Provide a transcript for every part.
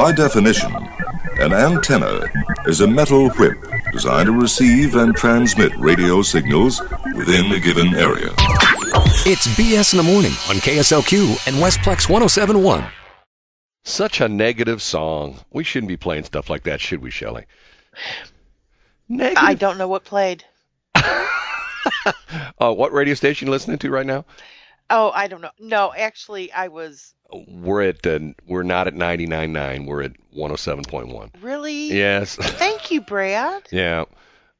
By definition, an antenna is a metal whip designed to receive and transmit radio signals within a given area. It's BS in the morning on KSLQ and Westplex 1071. Such a negative song. We shouldn't be playing stuff like that, should we, Shelley? Negative. I don't know what played. uh, what radio station you listening to right now? Oh, I don't know. No, actually, I was. We're at uh, we're not at 99.9. We're at 107.1. Really? Yes. Thank you, Brad. yeah.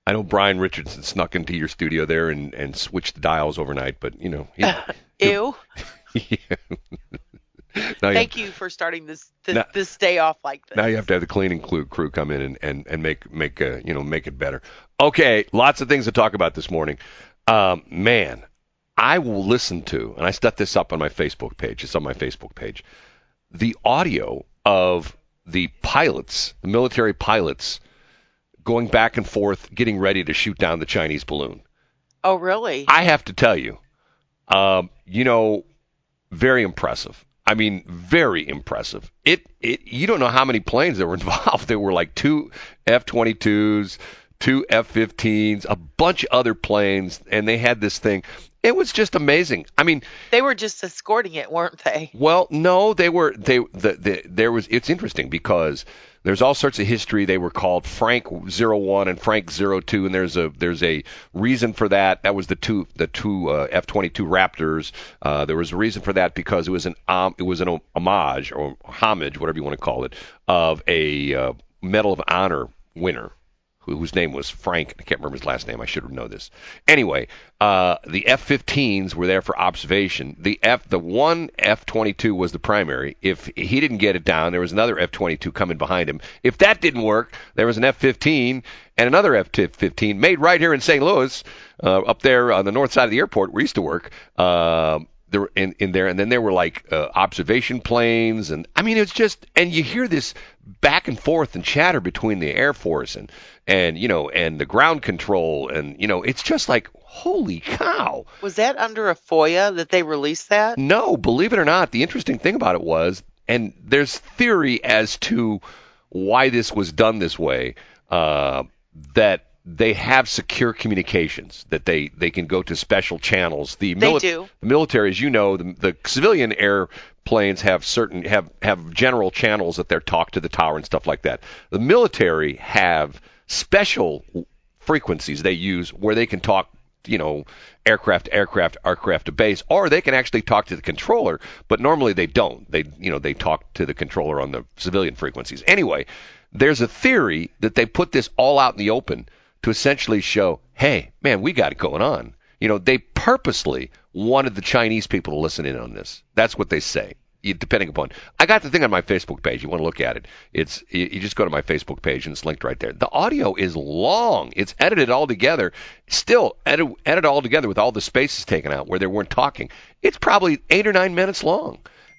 I know Brian Richardson snuck into your studio there and, and switched the dials overnight, but you know. He, Ew. yeah. now you Thank you for starting this this, Now- this day off like this. Now you have to have the cleaning crew, crew come in and, and, and make make uh, you know make it better. Okay, lots of things to talk about this morning. Um, man, I will listen to, and I set this up on my Facebook page. It's on my Facebook page. The audio of the pilots, the military pilots, going back and forth, getting ready to shoot down the Chinese balloon. Oh, really? I have to tell you, um, you know, very impressive. I mean, very impressive. It, it, you don't know how many planes that were involved. There were like two F-22s, two F-15s, a bunch of other planes, and they had this thing. It was just amazing. I mean, They were just escorting it, weren't they? well, no, they were they the, the there was it's interesting because there's all sorts of history. They were called Frank 01 and Frank 02 and there's a there's a reason for that. That was the two the two uh, F22 Raptors. Uh, there was a reason for that because it was an um, it was an homage or homage, whatever you want to call it, of a uh, Medal of Honor winner whose name was Frank. I can't remember his last name. I should have known this. Anyway, uh, the F-15s were there for observation. The F, the one F-22 was the primary. If he didn't get it down, there was another F-22 coming behind him. If that didn't work, there was an F-15 and another F-15 made right here in St. Louis, uh, up there on the north side of the airport where we used to work. Um there were in, in there, and then there were like uh, observation planes, and I mean it's just, and you hear this back and forth and chatter between the Air Force and and you know and the ground control, and you know it's just like holy cow. Was that under a FOIA that they released that? No, believe it or not, the interesting thing about it was, and there's theory as to why this was done this way, uh, that they have secure communications, that they, they can go to special channels. The do. The military, as you know, the, the civilian airplanes have certain have have general channels that they're talk to the tower and stuff like that. The military have special frequencies they use where they can talk you know aircraft aircraft aircraft to base or they can actually talk to the controller but normally they don't they you know they talk to the controller on the civilian frequencies anyway there's a theory that they put this all out in the open to essentially show hey man we got it going on. You know they purposely wanted the chinese people to listen in on this. That's what they say depending upon. I got the thing on my facebook page. You want to look at it. It's you, just go to my facebook page and it's linked right there. The audio is long. It's edited all together still edit, edited all together with all the spaces taken out where they weren't talking. It's probably eight or nine minutes long.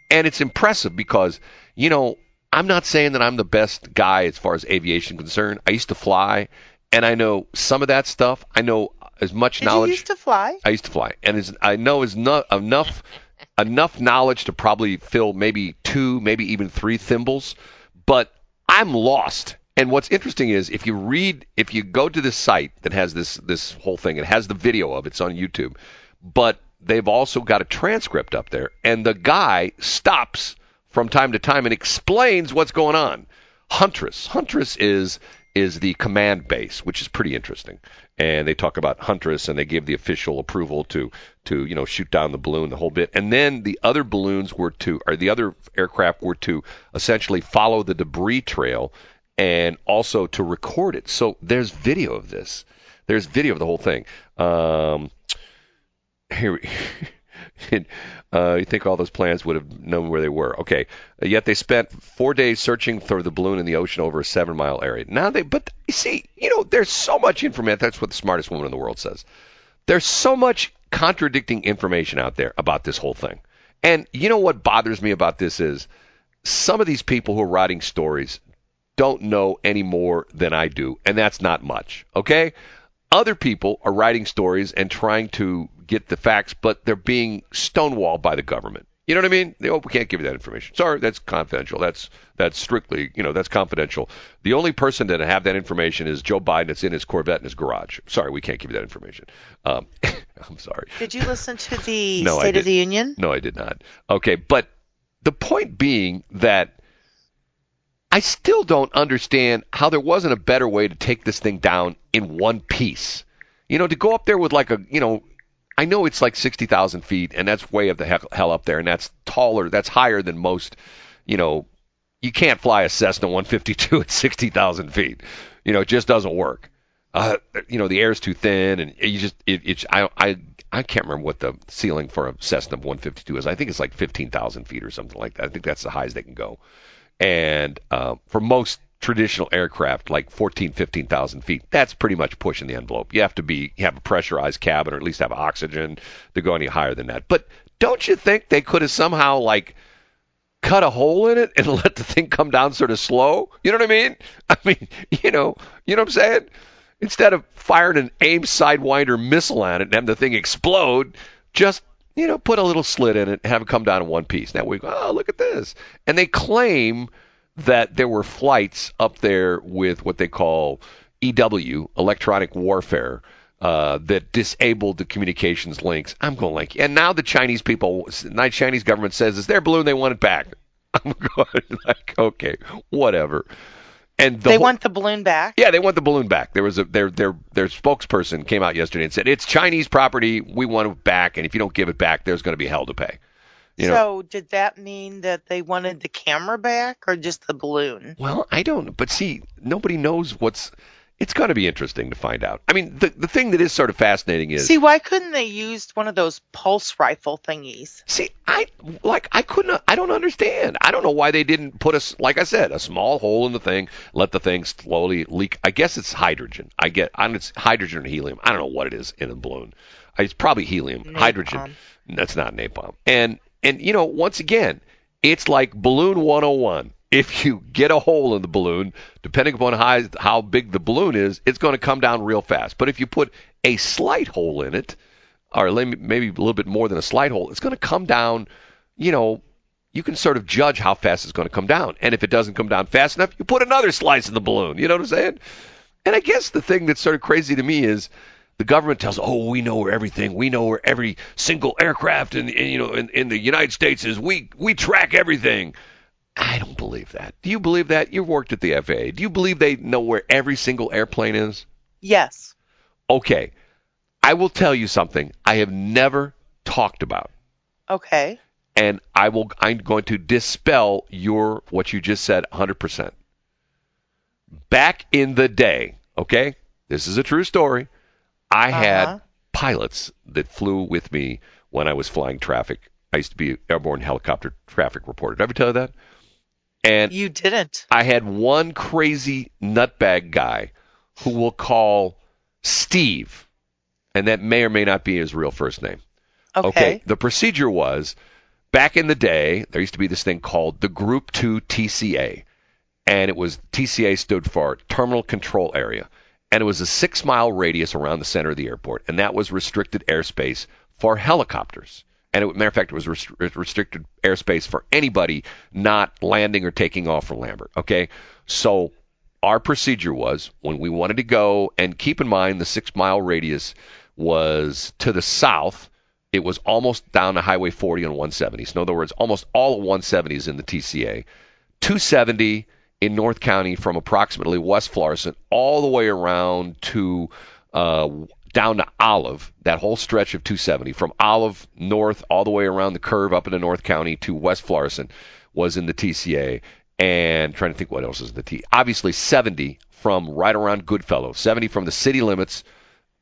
And it's impressive because you know i'm not saying that i'm the best guy as far as aviation concerned. I used to fly and i know some of that stuff i know as much Did knowledge you used to fly? I used to fly, and I know is not enough enough knowledge to probably fill maybe two, maybe even three thimbles. But I'm lost. And what's interesting is if you read, if you go to this site that has this this whole thing, it has the video of it, it's on YouTube, but they've also got a transcript up there, and the guy stops from time to time and explains what's going on. Huntress. Huntress is is the command base, which is pretty interesting. And they talk about Huntress, and they give the official approval to to you know shoot down the balloon, the whole bit. And then the other balloons were to, or the other aircraft were to essentially follow the debris trail and also to record it. So there's video of this. There's video of the whole thing. Um, here. Uh, you think all those plans would have known where they were? Okay. Uh, yet they spent four days searching for the balloon in the ocean over a seven-mile area. Now they, but you see, you know, there's so much information. That's what the smartest woman in the world says. There's so much contradicting information out there about this whole thing. And you know what bothers me about this is some of these people who are writing stories don't know any more than I do, and that's not much. Okay? Other people are writing stories and trying to get the facts, but they're being stonewalled by the government. You know what I mean? They, oh, we can't give you that information. Sorry, that's confidential. That's that's strictly, you know, that's confidential. The only person that have that information is Joe Biden. It's in his Corvette in his garage. Sorry, we can't give you that information. Um, I'm sorry. Did you listen to the No, State of the. Union? No, I did not. Okay, but the point being that I still don't understand how there wasn't a better way to take this thing down in one piece. You know, to go up there with like a, you know, I know it's like 60,000 feet, and that's way up the hell, hell up there, and that's taller, that's higher than most, you know, you can't fly a Cessna 152 at 60,000 feet. You know, it just doesn't work. Uh, you know, the air's too thin, and you just, it, it's, I, I, I can't remember what the ceiling for a Cessna 152 is. I think it's like 15,000 feet or something like that. I think that's the highest they can go. And uh, for most traditional aircraft, like 14, 15,000 feet, that's pretty much pushing the envelope. You have to be have a pressurized cabin or at least have oxygen to go any higher than that. But don't you think they could have somehow like cut a hole in it and let the thing come down sort of slow? You know what I mean? I mean, you know, you know what I'm saying? Instead of firing an AIM Sidewinder missile at it and having the thing explode, just you know, put a little slit in it and have it come down in one piece. Now we go, oh, look at this. And they claim that there were flights up there with what they call EW, electronic warfare, uh, that disabled the communications links. I'm going like, and now the Chinese people, the Chinese government says it's their balloon, they want it back. I'm going like, okay, whatever. And the they whole- want the balloon back? yeah, they want the balloon back. There was a their their their spokesperson came out yesterday and said it's Chinese property. We want it back, and if you don't give it back, there's going to be hell to pay. You know. so did that mean that they wanted the camera back or just the balloon? Well, I don't. But see, nobody knows what's. It's going to be interesting to find out. I mean, the the thing that is sort of fascinating is See, why couldn't they use one of those pulse rifle thingies? See, I like I couldn't I don't understand. I don't know why they didn't put us like I said, a small hole in the thing, let the thing slowly leak. I guess it's hydrogen. I get I it's hydrogen or helium. I don't know what it is in a balloon. It's probably helium. Hydrogen. That's not napalm. And and you know, once again, it's like balloon 101. If you get a hole in the balloon, depending upon how, how big the balloon is, it's going to come down real fast. But if you put a slight hole in it, or maybe a little bit more than a slight hole, it's going to come down, you know, you can sort of judge how fast it's going to come down. And if it doesn't come down fast enough, you put another slice in the balloon. You know what I'm saying? And I guess the thing that's sort of crazy to me is the government tells, oh, we know where everything, we know where every single aircraft in, in you know in, in the United States is. We we track everything. I don't believe that. Do you believe that? You've worked at the FAA. Do you believe they know where every single airplane is? Yes. Okay. I will tell you something I have never talked about. Okay. And I will I'm going to dispel your what you just said 100%. Back in the day, okay? This is a true story. I Uh-huh. had pilots that flew with me when I was flying traffic. I used to be airborne helicopter traffic reporter. Did I ever tell you that? And You didn't. I had one crazy nutbag guy who will call Steve, and that may or may not be his real first name. Okay. The procedure was back in the day, there used to be this thing called the Group 2 TCA. And it was TCA stood for Terminal Control Area. And it was a six mile radius around the center of the airport. And that was restricted airspace for helicopters. And it, matter of fact, it was rest- restricted airspace for anybody not landing or taking off from Lambert. Okay. So our procedure was when we wanted to go, and keep in mind the six mile radius was to the south. It was almost down to Highway 40 and 170. So in other words, almost all of 170 is in the TCA. 270 in North County from approximately West Florissant all the way around to uh, down to Olive, that whole stretch of 270 from Olive north all the way around the curve up into North County to West Florissant was in the TCA. And trying to think what else is in the T. Obviously 70 from right around Goodfellow, 70 from the city limits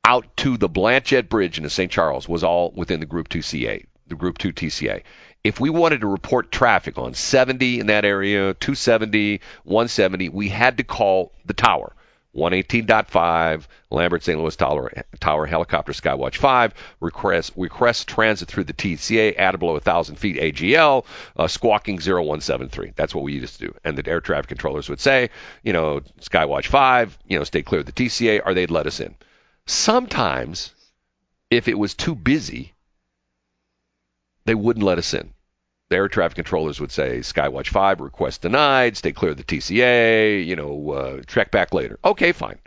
out to the Blanchette Bridge into St. Charles was all within the Group 2 CA, the Group 2 TCA. If we wanted to report traffic on 70 in that area, 270, 170, we had to call the tower. 118.5, Lambert St. Louis Tower, Tower Helicopter Skywatch 5, request, request transit through the TCA, add below 1,000 feet AGL, uh, squawking 0173. That's what we used to do. And the air traffic controllers would say, you know, Skywatch 5, you know, stay clear of the TCA, or they'd let us in. Sometimes, if it was too busy, they wouldn't let us in. the air traffic controllers would say Skywatch 5 request denied, stay clear of the TCA, you know, uh, check back later. Okay, fine.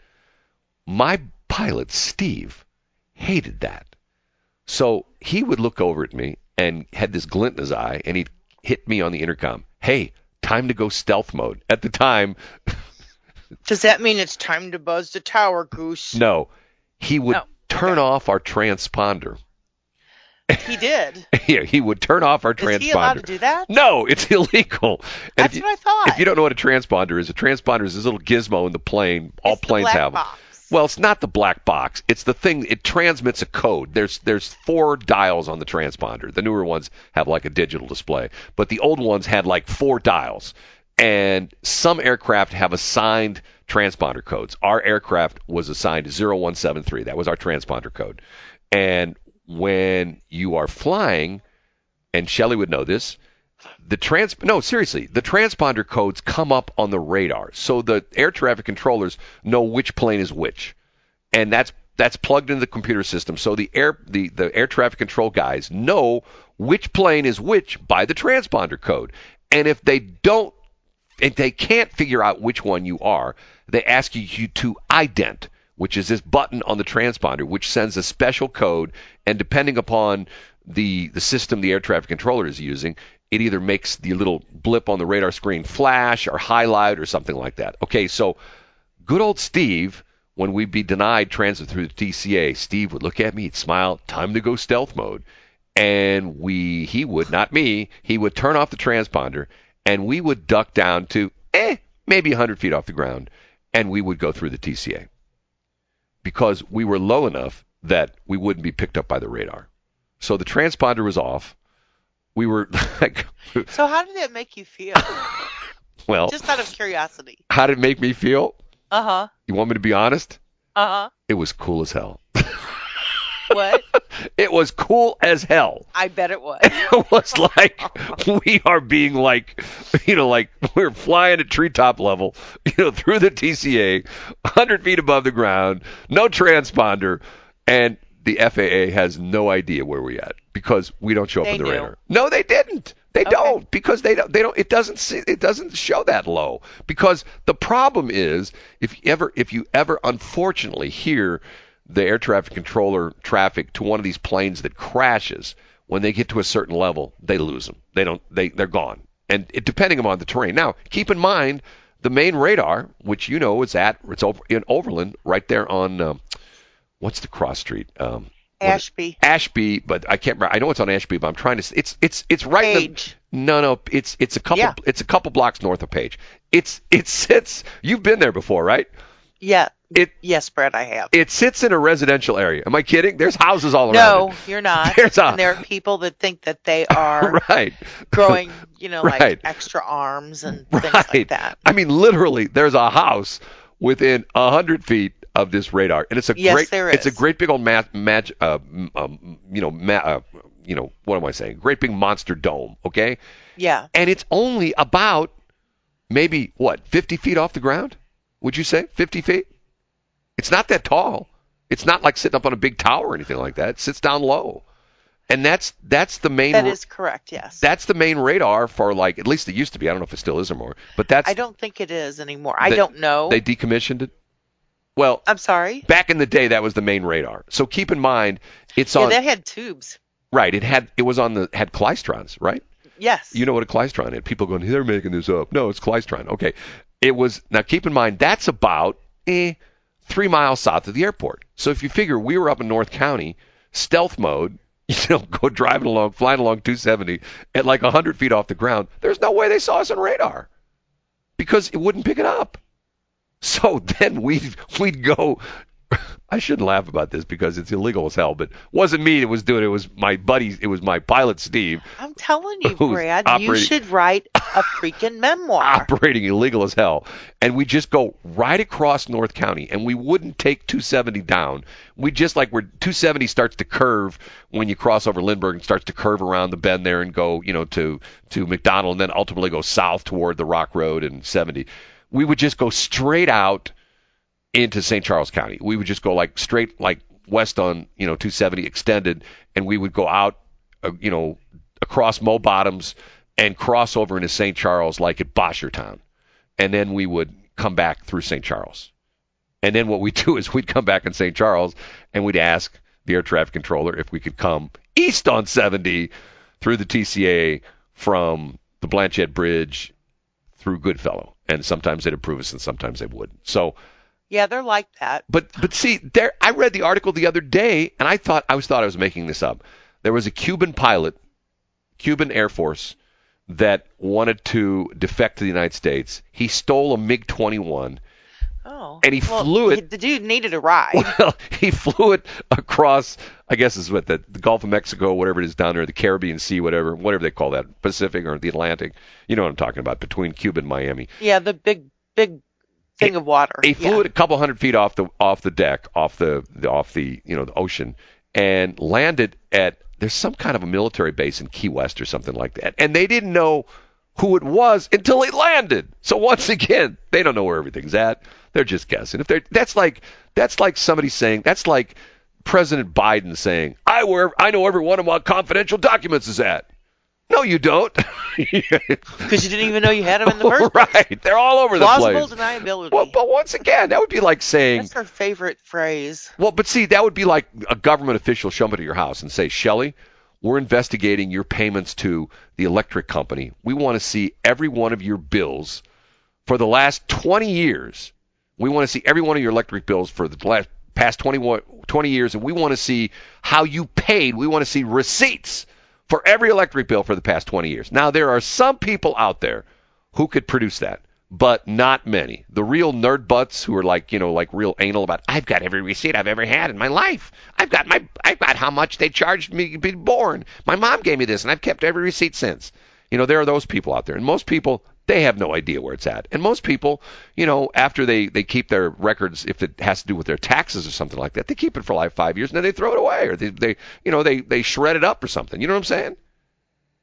My pilot, Steve, hated that. So he would look over at me and had this glint in his eye, and he'd hit me on the intercom. Hey, time to go stealth mode. At the time, Does that mean it's time to buzz the tower, Goose? no, he would Oh, turn okay. off our transponder. He did. yeah, he would turn off our Is transponder. he allowed to do that? No, it's illegal. And That's you, what I thought. If you don't know what a transponder is, a transponder is this little gizmo in the plane. All It's the planes black have. box. Well, it's not the black box. It's the thing. It transmits a code. There's there's four dials on the transponder. The newer ones have like a digital display, but the old ones had like four dials. And some aircraft have assigned transponder codes. Our aircraft was assigned 0173. That was our transponder code. And when you are flying, and Shelley would know this, the trans no seriously the transponder codes come up on the radar. So the air traffic controllers know which plane is which. And that's that's plugged into the computer system. So the air the, the air traffic control guys know which plane is which by the transponder code. And if they don't if they can't figure out which one you are they ask you to ident which is this button on the transponder which sends a special code and depending upon the the system the air traffic controller is using it either makes the little blip on the radar screen flash or highlight or something like that okay so good old Steve, when we'd be denied transit through the TCA, Steve would look at me, he'd smile, time to go stealth mode. And we, he would, not me, he would turn off the transponder and we would duck down to, eh, maybe 100 feet off the ground and we would go through the TCA. Because we were low enough that we wouldn't be picked up by the radar. So the transponder was off. We were like, So how did that make you feel? well, Just out of curiosity. how did it make me feel? Uh huh. You want me to be honest? Uh huh. It was cool as hell. What? It was cool as hell. I bet it was. It was like we are being like, you know, like we're flying at treetop level, you know, through the TCA, 100 feet above the ground, no transponder, and the FAA has no idea where we're at because we don't show up They on the knew. radar. No, they didn't. They Okay. don't because they don't. They don't. It doesn't. See, it doesn't show that low because the problem is if you ever if you ever unfortunately hear the air traffic controller traffic to one of these planes that crashes when they get to a certain level they lose them they don't they they're gone and it, depending upon the terrain now keep in mind the main radar which you know is at it's over in overland right there on um, what's the cross street um, Ashby. Ashby, but I can't remember. I know it's on Ashby, but I'm trying to. It's it's it's right. in the- Page. no, no, it's it's a couple. Yeah. It's a couple blocks north of Page. It's it sits. You've been there before, right? Yeah. It Yes, Brad, I have. it sits in a residential area. Am I kidding? There's houses all around. No, it. you're not. There's a- and there are people that think that they are right. growing, you know, Right. like extra arms and things right. like that. I mean, literally, there's a house within a hundred feet of this radar, and it's a Yes, great. there It's a great big old ma- mag- uh, um, you know, ma- uh, you know, what am I saying? Great big monster dome. Okay. Yeah. and it's only about maybe what 50 feet off the ground would you say 50 feet it's not that tall it's not like sitting up on a big tower or anything like that it sits down low and that's that's the main That is correct, yes. that's the main radar for like at least it used to be i don't know if it still is or more but that's I don't think it is anymore. I They- don't know. they decommissioned it well I'm sorry. back in the day that was the main radar so keep in mind it's Yeah, on that had tubes. right it had it was on the had klystrons right Yes. You know what a klystron is. People going, they're making this up. No, it's klystron. Okay. It was, now keep in mind, that's about eh, three miles south of the airport. So if you figure we were up in North County, stealth mode, you know, go driving along, flying along 270 at like 100 feet off the ground, there's no way they saw us on radar because it wouldn't pick it up. So then we'd, we'd go, I shouldn't laugh about this because it's illegal as hell, but it wasn't me that was doing it. It was my buddy, it was my pilot, Steve I'm telling you, Brad, you should write a freaking memoir. operating illegal as hell. And we just go right across North County and we wouldn't take 270 down. We just like where 270 starts to curve when you cross over Lindbergh and starts to curve around the bend there and go, you know, to, to McDonnell and then ultimately go south toward the Rock Road and 70. We would just go straight out into St. Charles County. We would just go like straight like west on, you know, 270 extended and we would go out, uh, you know, across Mo Bottoms and cross over into St. Charles like at Boschertown. And then we would come back through St. Charles. And then what we do is we'd come back in St. Charles and we'd ask the air traffic controller if we could come east on 70 through the TCA from the Blanchette Bridge through Goodfellow. And sometimes they'd approve us and sometimes they wouldn't. So Yeah, they're like that. but but see, there I read the article the other day and I thought I was thought I was making this up. There was a Cuban pilot, Cuban Air Force, that wanted to defect to the United States. He stole a MiG 21. Oh. And he Well, flew it- The dude needed a ride. Well, he flew it across, I guess is what the, the Gulf of Mexico, whatever it is down there, the Caribbean Sea, whatever, whatever they call that, Pacific or the Atlantic. You know what I'm talking about, between Cuba and Miami. yeah, the big, big thing of water. He flew yeah. it a couple hundred feet off the off the deck, off the, the off the you know the ocean, and landed at there's some kind of a military base in Key West or something like that, and they didn't know who it was until it landed. So once again, they don't know where everything's at. They're just guessing. If they're that's like that's like somebody saying that's like President Biden saying I where I know every one of my confidential documents is at. No, you don't. Because you didn't even know you had them in the first place. right, they're all over the Plausible place. deniability. Well, but once again, that would be like saying That's our favorite phrase. well, but see, that would be like a government official show up at your house and say, Shelly, we're investigating your payments to the electric company. We want to see every one of your bills for the last 20 years. We want to see every one of your electric bills for the last past 20, 20 years, and we want to see how you paid. We want to see receipts for every electric bill for the past 20 years. Now, there are some people out there who could produce that, but not many. The real nerd butts who are like, you know, like real anal about, I've got every receipt I've ever had in my life. I've got my, I've got how much they charged me being born. My mom gave me this, and I've kept every receipt since. You know, there are those people out there, and most people they have no idea where it's at. And most people, you know, after they they keep their records, if it has to do with their taxes or something like that, they keep it for like five years, and then they throw it away, or they, they you know, they they shred it up or something. You know what I'm saying?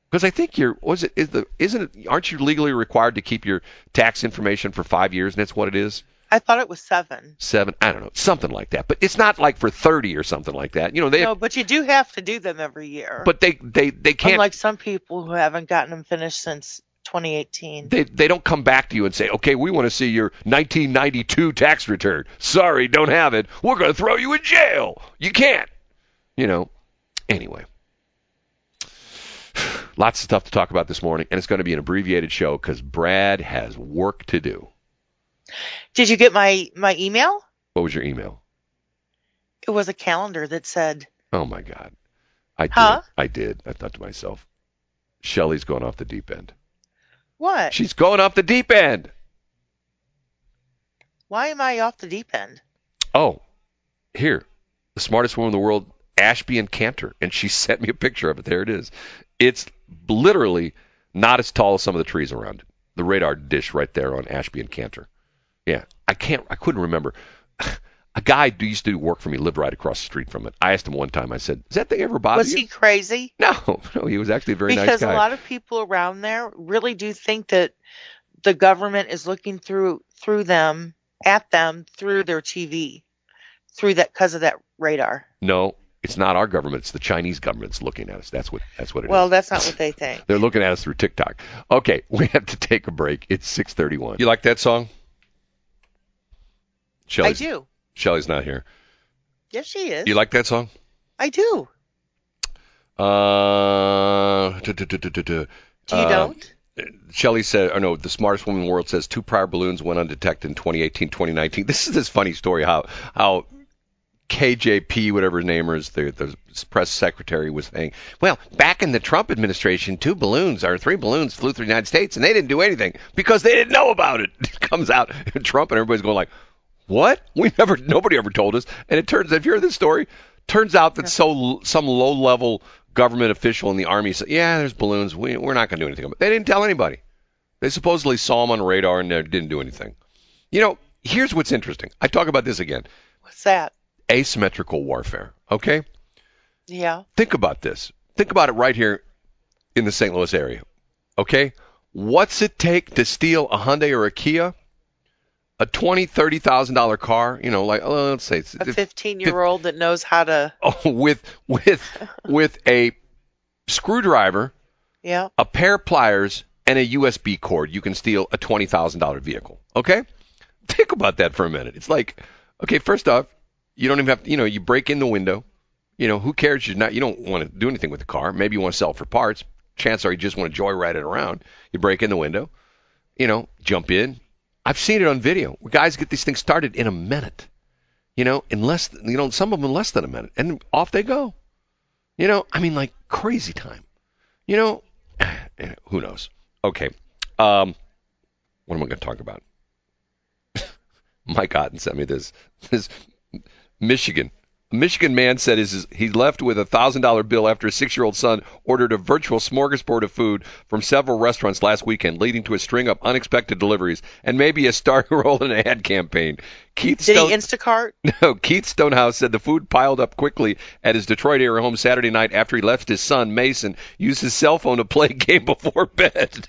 Because I think you're was it is the isn't it aren't you legally required to keep your tax information for five years, and that's what it is I thought it was seven. seven I don't know something like that. But it's not like for thirty or something like that. You know they No, but you do have to do them every year. but they they they can't Unlike some people who haven't gotten them finished since 2018. they they don't come back to you and say, okay, we want to see your 1992 tax return. Sorry, don't have it. We're going to throw you in jail. You can't. You know. Anyway, lots of stuff to talk about this morning, and it's going to be an abbreviated show because Brad has work to do. Did you get my my email? What was your email? It was a calendar that said, Oh my God, I did. Huh? I did. I thought to myself, Shelly's going off the deep end. "What? She's going off the deep end. Why am I off the deep end?" Oh, here, the smartest woman in the world, Ashby and Cantor, and she sent me a picture of it. There it is. It's literally not as tall as some of the trees around it. The radar dish right there on Ashby and Cantor. Yeah, I can't. I couldn't remember. A guy who used to do work for me lived right across the street from it. I asked him one time. I said, "Does that thing ever bother Was you?" he crazy? No, no, he was actually a very because nice guy. Because a lot of people around there really do think that the government is looking through through them at them through their TV, through that because of that radar. no, it's not our government. It's the Chinese government's looking at us. That's what. That's what it is. Well, that's not what they think. They're looking at us through TikTok. Okay, we have to take a break. It's 6:31. You like that song? I do. Shelly's not here. Yes, she is. You like that song? I do. Uh, duh, duh, duh, duh, duh. Do you Uh, don't? Shelley said, or no, the smartest woman in the world says two prior balloons went undetected in 2018, 2019. This is this funny story how how KJP, whatever his name is, the, the press secretary was saying, well, back in the Trump administration, two balloons or three balloons flew through the United States and they didn't do anything because they didn't know about it. It comes out Trump and everybody's going like, what? We never, nobody ever told us. And it turns, if you hear this story, turns out that so some low level government official in the army said, yeah, there's balloons. We, we're not going to do anything about it. They didn't tell anybody. They supposedly saw them on radar and didn't do anything. You know, here's what's interesting. I talk about this again What's that? asymmetrical warfare. Okay? Yeah. Think about this. Think about it right here in the St. Louis area. Okay? What's it take to steal a Hyundai or a Kia? A twenty, thirty thousand dollar car, you know, like oh, let's say it's, A 15 year old that knows how to. oh, with with with a screwdriver, Yeah. a pair of pliers, and a USB cord, you can steal a twenty thousand dollar vehicle. Okay, think about that for a minute. It's like, okay, first off, you don't even have to, you know, you break in the window. You know, who cares? You're not, you don't want to do anything with the car. Maybe you want to sell it for parts. Chances are you just want to joyride it around. You break in the window, you know, jump in. I've seen it on video. Guys get these things started in a minute. You know, in less, you know, some of them in less than a minute, and off they go. You know, I mean, like crazy time. You know, who knows? Okay. Um, what am I going to talk about? Mike Otten sent me this. This Michigan. A Michigan man said his, he left with a thousand dollar bill after his six year old son ordered a virtual smorgasbord of food from several restaurants last weekend, leading to a string of unexpected deliveries and maybe a starring role in an ad campaign. Keith Did Stone- he Instacart? no, Keith Stonehouse said the food piled up quickly at his Detroit area home Saturday night after he left his son Mason use his cell phone to play a game before bed.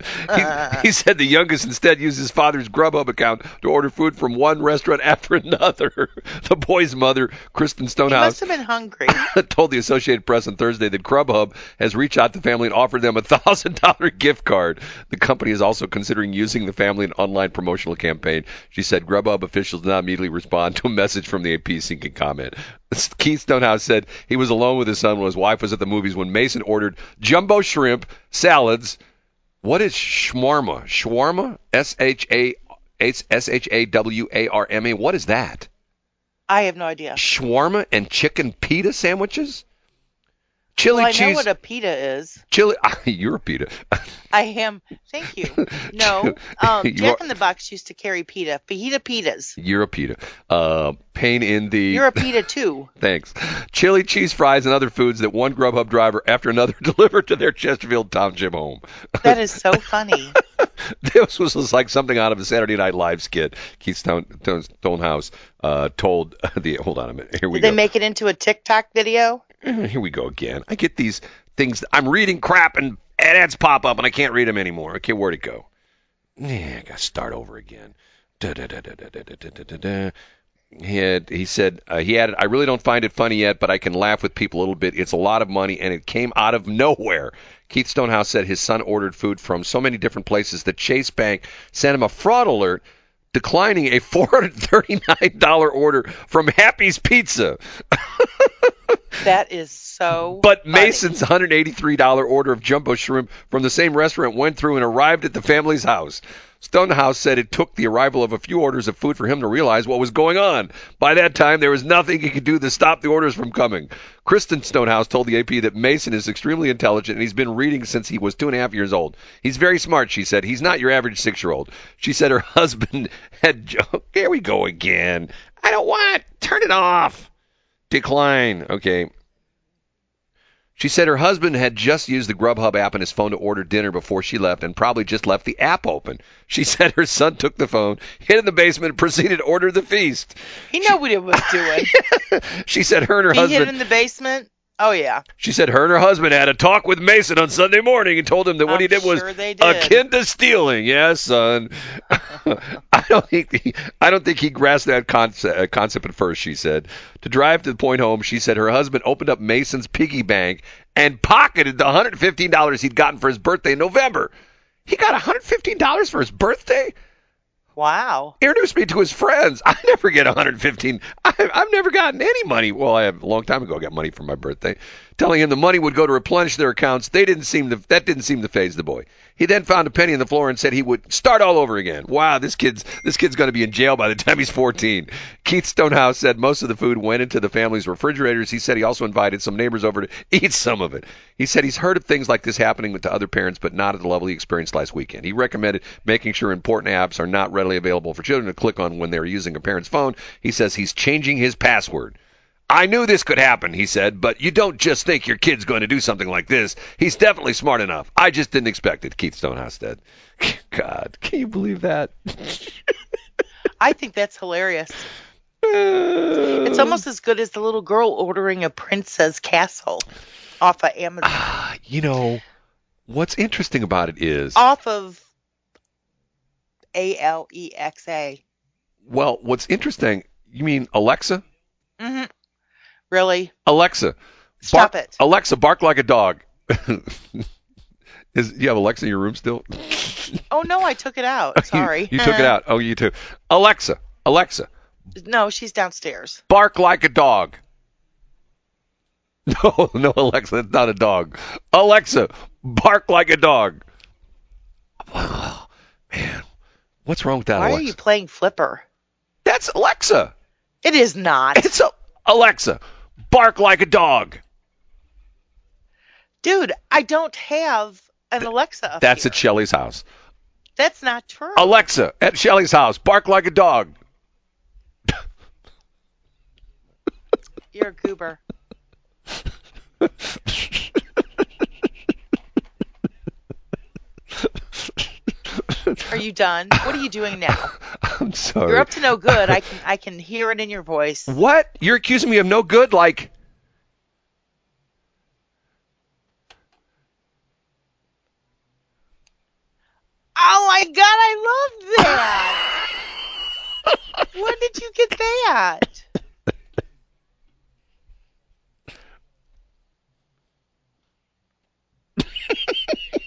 he, he said the youngest instead used his father's Grubhub account to order food from one restaurant after another. The boy's mother, Kristen He Stonehouse, must have been hungry. told the Associated Press on Thursday that Grubhub has reached out to the family and offered them a thousand dollar gift card. The company is also considering using the family in an online promotional campaign. She said Grubhub officials did not immediately respond to a message from the AP seeking comment. Keith Stonehouse said he was alone with his son when his wife was at the movies when Mason ordered jumbo shrimp, salads. What is shawarma? Shawarma? S H A S H A W A R M A. What is that? I have no idea. shawarma and chicken pita sandwiches? Chili well, I know what a pita is. chili. You're a pita. I am. Thank you. No, um, You Jack are- in the Box used to carry pita. Fajita pitas. You're a pita. Uh, pain in the. You're a pita too. Thanks. Chili cheese fries and other foods that one Grubhub driver after another delivered to their Chesterfield Township home. That is so funny. this was like something out of a Saturday Night Live skit. Keith Stone, Stone, Stonehouse uh, told the. Hold on a minute. Here we go. Did they make it into a TikTok video? Mm-hmm. here we go again. I get these things. I'm reading crap and ads pop up and I can't read them anymore. Okay, where'd it go? Yeah, I got to start over again. He, had, he said uh, he added, I really don't find it funny yet, but I can laugh with people a little bit. It's a lot of money, and it came out of nowhere. Keith Stonehouse said his son ordered food from so many different places that Chase Bank sent him a fraud alert declining a $439 order from Happy's Pizza. That is so. But funny. Mason's $183 order of jumbo shrimp from the same restaurant went through and arrived at the family's house. Stonehouse said it took the arrival of a few orders of food for him to realize what was going on. By that time, there was nothing he could do to stop the orders from coming. Kristen Stonehouse told the AP that Mason is extremely intelligent and he's been reading since he was two and a half years old. He's very smart, she said. He's not your average six year old. She said her husband had. Here we go again. I don't want. Turn it off. Decline. Okay. She said her husband had just used the Grubhub app on his phone to order dinner before she left and probably just left the app open. She said her son took the phone, hid in the basement, and proceeded to order the feast. he knew what he was doing. She said her and her husband. he hid in the basement. Oh yeah. she said her and her husband had a talk with Mason on Sunday morning and told him that what I'm he did was sure did. akin to stealing. Yes, son. I don't think he, I don't think he grasped that concept, uh, concept at first. She said to drive to the point home. She said her husband opened up Mason's piggy bank and pocketed the $115 he'd gotten for his birthday in November. He got $115 for his birthday. Wow. Introduced me to his friends. I never get 115. I, I've never gotten any money. Well, I have a long time ago. I got money for my birthday. Telling him the money would go to replenish their accounts. They didn't seem to. That didn't seem to phase the boy. He then found a penny on the floor and said he would start all over again. Wow, this kid's this kid's going to be in jail by the time he's 14. Keith Stonehouse said most of the food went into the family's refrigerators. He said he also invited some neighbors over to eat some of it. He said he's heard of things like this happening to other parents, but not at the level he experienced last weekend. He recommended making sure important apps are not readily available for children to click on when they're using a parent's phone. He says he's changing his password. I knew this could happen, he said, but you don't just think your kid's going to do something like this. He's definitely smart enough. I just didn't expect it, Keith Stonehouse said. God, can you believe that? I think that's hilarious. It's almost as good as the little girl ordering a princess castle off of Amazon. Ah, you know, what's interesting about it is, off of A L E X A. well, what's interesting, you mean Alexa? Mm-hmm. Really? Alexa. Stop bark, it. Alexa, bark like a dog. Is you have Alexa in your room still? Oh no, I took it out. Sorry. you, you took it out. Oh, you too. Alexa, Alexa, no, she's downstairs. bark like a dog. No, no, Alexa, that's not a dog. Alexa, bark like a dog. Oh, man, what's wrong with that, Why Alexa? are you playing Flipper? That's Alexa. It is not. It's a, Alexa, bark like a dog. Dude, I don't have an Alexa That's here. at Shelly's house. That's not true. Alexa, at Shelly's house, bark like a dog. You're a goober. Are you done? What are you doing now? I'm sorry. You're up to no good. I can I can hear it in your voice. What? You're accusing me of no good? Like, Oh my god, I love that. when did you get that?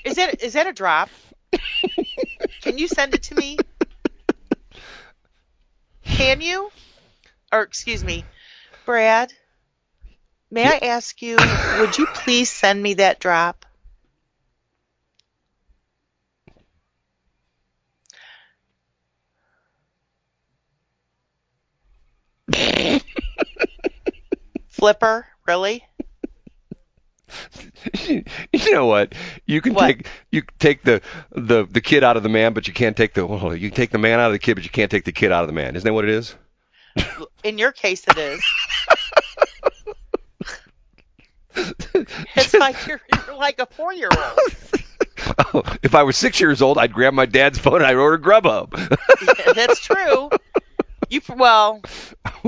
Is that is that a drop? Can you send it to me? Can you? Or excuse me, Brad. May I ask you, would you please send me that drop? Flipper, really? you know what? You can What? take you take the, the the kid out of the man, but you can't take the well, you can take the man out of the kid, but you can't take the kid out of the man. Isn't that what it is? In your case, it is. It's like you're, you're like a four year old. Oh, if I was six years old, I'd grab my dad's phone and I'd order Grubhub. That's true. You well,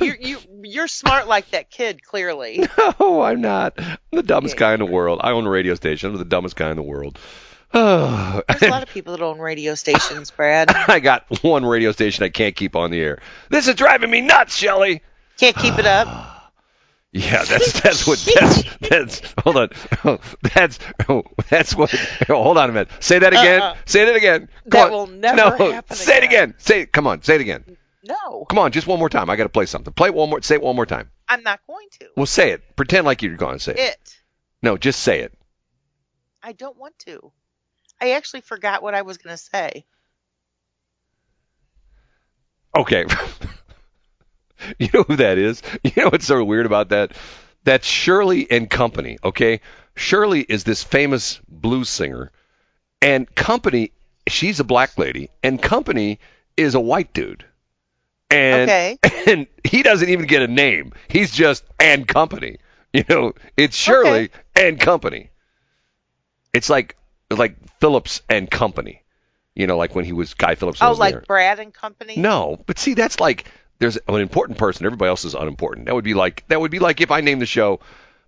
you you you're smart like that kid. Clearly, no, I'm not. I'm the dumbest guy in the world. I own a radio station. I'm the dumbest guy in the world. There's a lot of people that own radio stations, Brad. I got one radio station I can't keep on the air. This is driving me nuts, Shelly. Can't keep it up. Yeah, that's that's what that's that's hold on. Oh, that's oh, that's what oh, hold on a minute. Say that again. Uh-uh. Say that again. Come That on. will never no, happen Say it again. again. Say it come on, say it again. No, Come on, just one more time. I gotta play something. Play it one more say it one more time. I'm not going to. Well say it. Pretend like you're going to say it. It. No, just say it. I don't want to. I actually forgot what I was going to say. Okay. you know who that is? You know what's so weird about that? That's Shirley and Company, okay? Shirley is this famous blues singer, and Company, she's a black lady, and Company is a white dude. And, Okay. and he doesn't even get a name. He's just and Company. You know, it's Shirley and Company. It's like like Phillips and Company. You know, like when he was Guy Phillips. Oh, was like there. Brad and Company. No, but see, that's like there's an important person. Everybody else is unimportant. That would be like that would be like if I named the show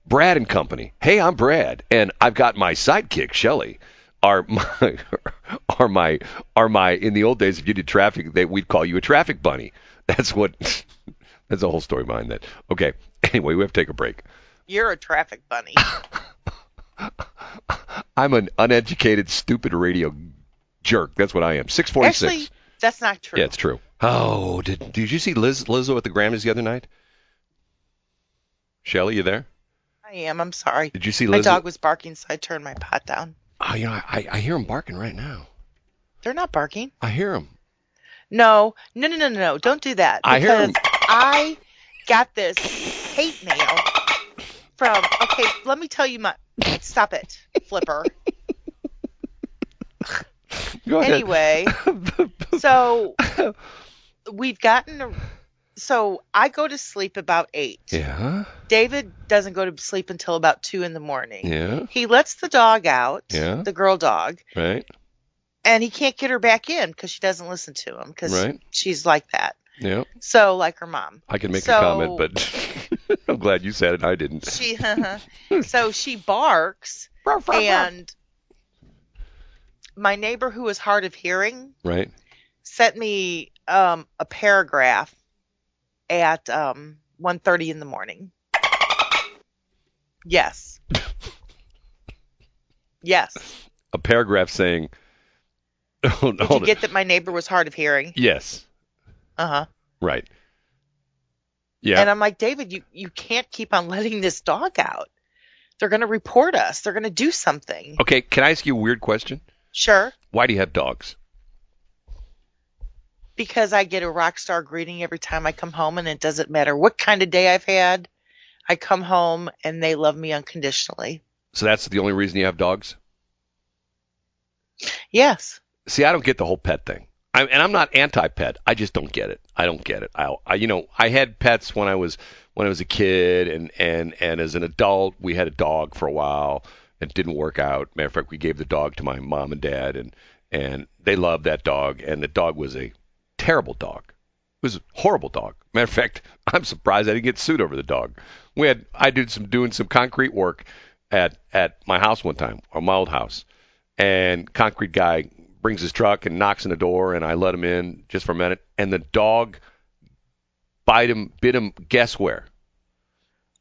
Brad and Company. Hey, I'm Brad, and I've got my sidekick Shelly. Are my are my are my in the old days if you did traffic, they we'd call you a traffic bunny. That's what. That's the whole story behind that. Okay. Anyway, we have to take a break. You're a traffic bunny. I'm an uneducated, stupid radio jerk. That's what I am. Six forty six. Actually, that's not true. Yeah, it's true. Oh, did did you see Liz Lizzo at the Grammys the other night? Shelly, you there? I am. I'm sorry. Did you see My dog was barking, so I turned my pot down. Oh, you know, I I hear him barking right now. They're not barking. I hear him. No, no, no, no, no, no. Don't do that. I hear 'em. I got this hate mail from. Okay, let me tell you my. Stop it, Flipper. Go ahead. Anyway, so we've gotten. A, so I go to sleep about eight. yeah, David doesn't go to sleep until about two in the morning. yeah, He lets the dog out, Yeah. the girl dog, right, and he can't get her back in because she doesn't listen to him because Right. she's like that. yeah. So like her mom. I can make So- a comment, but I'm glad you said it. I didn't. She so she barks and my neighbor who is hard of hearing Right. sent me um, a paragraph at um 1:30 in the morning. Yes. Yes. a paragraph saying, oh, Did you it. get that my neighbor was hard of hearing? yes, Uh huh. right. Yeah. And I'm like, David, you, you can't keep on letting this dog out. They're going to report us. They're going to do something. okay, can I ask you a weird question? Sure. Why do you have dogs? Because I get a rock star greeting every time I come home, and it doesn't matter what kind of day I've had. I come home and they love me unconditionally. So that's the only reason you have dogs? Yes. See, I don't get the whole pet thing. I, and I'm not anti-pet. I just don't get it. I don't get it. I, I, you know, I had pets when I was when I was a kid, and and and as an adult, we had a dog for a while. It didn't work out. Matter of fact, we gave the dog to my mom and dad, and and they loved that dog. And the dog was a terrible dog. It was a horrible dog. Matter of fact, I'm surprised I didn't get sued over the dog. We had I did some doing some concrete work at at my house one time, or my old house, and concrete guy brings his truck and knocks on the door, and I let him in just for a minute, and the dog bite him, bit him. Guess where?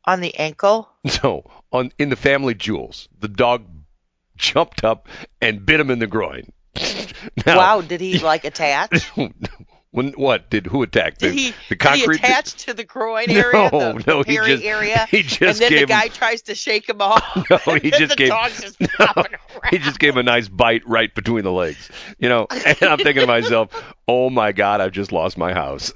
On the ankle. No, on in the family jewels. The dog jumped up and bit him in the groin. now, wow. Did he like attach? when what did who attack? Did the, he, the concrete? did he attach to the groin area? No, the, no, the he just- area? he just and then gave the guy tries to shake him off. No, he just the gave- just No, he just gave him a nice bite right between the legs. You know, and I'm thinking to myself, oh my God, I've just lost my house.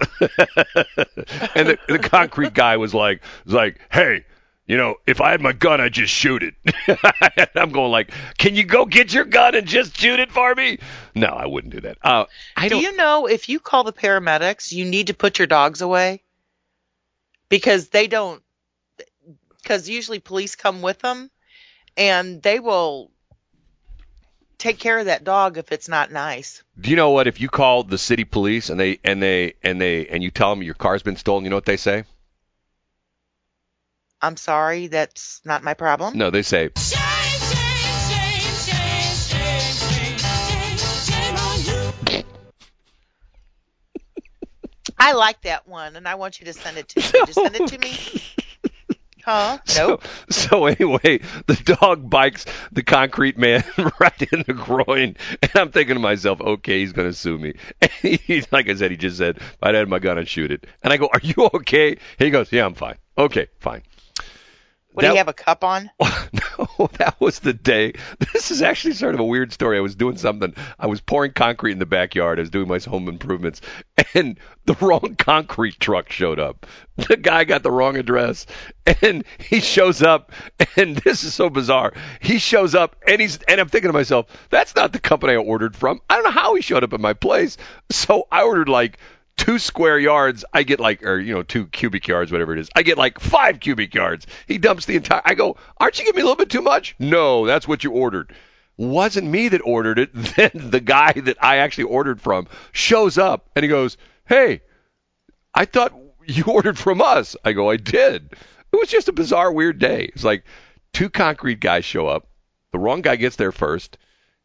and the, the concrete guy was like, was like, hey, you know, if I had my gun, I'd just shoot it. I'm going like, can you go get your gun and just shoot it for me? No, I wouldn't do that. Uh, I Do you know if you call the paramedics, you need to put your dogs away? Because they don't, because usually police come with them and they will take care of that dog if it's not nice. Do you know what? If you call the city police and they and they and they and you tell them your car's been stolen, you know what they say? I'm sorry, that's not my problem. No, they say. I like that one and I want you to send it to me. You send it to me? Huh? Nope. So, so anyway, the dog bites the concrete man right in the groin, and I'm thinking to myself, okay, he's going to sue me. And he, like I said, he just said, I'd had my gun, I'd shoot it. And I go, are you okay? He goes, yeah, I'm fine. Okay, fine. What do you have a cup on? no, that was the day. This is actually sort of a weird story. I was doing something. I was pouring concrete in the backyard. I was doing my home improvements, and the wrong concrete truck showed up. The guy got the wrong address, and he shows up, and this is so bizarre. He shows up, and he's and I'm thinking to myself, that's not the company I ordered from. I don't know how he showed up at my place. So I ordered like two square yards, I get like, or you know, two cubic yards, whatever it is. I get like five cubic yards. He dumps the entire. I go, aren't you giving me a little bit too much? No, that's what you ordered. Wasn't me that ordered it. Then the guy that I actually ordered from shows up and he goes, hey, I thought you ordered from us. I go, I did. It was just a bizarre, weird day. It's like two concrete guys show up. The wrong guy gets there first.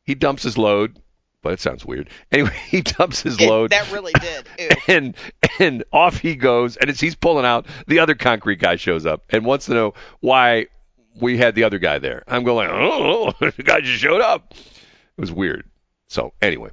He dumps his load. But it sounds weird. Anyway, he dumps his It- load that really did. Ew. and and off he goes. And as he's pulling out, the other concrete guy shows up and wants to know why we had the other guy there. I'm going, oh, oh, oh the guy just showed up. It was weird. So anyway,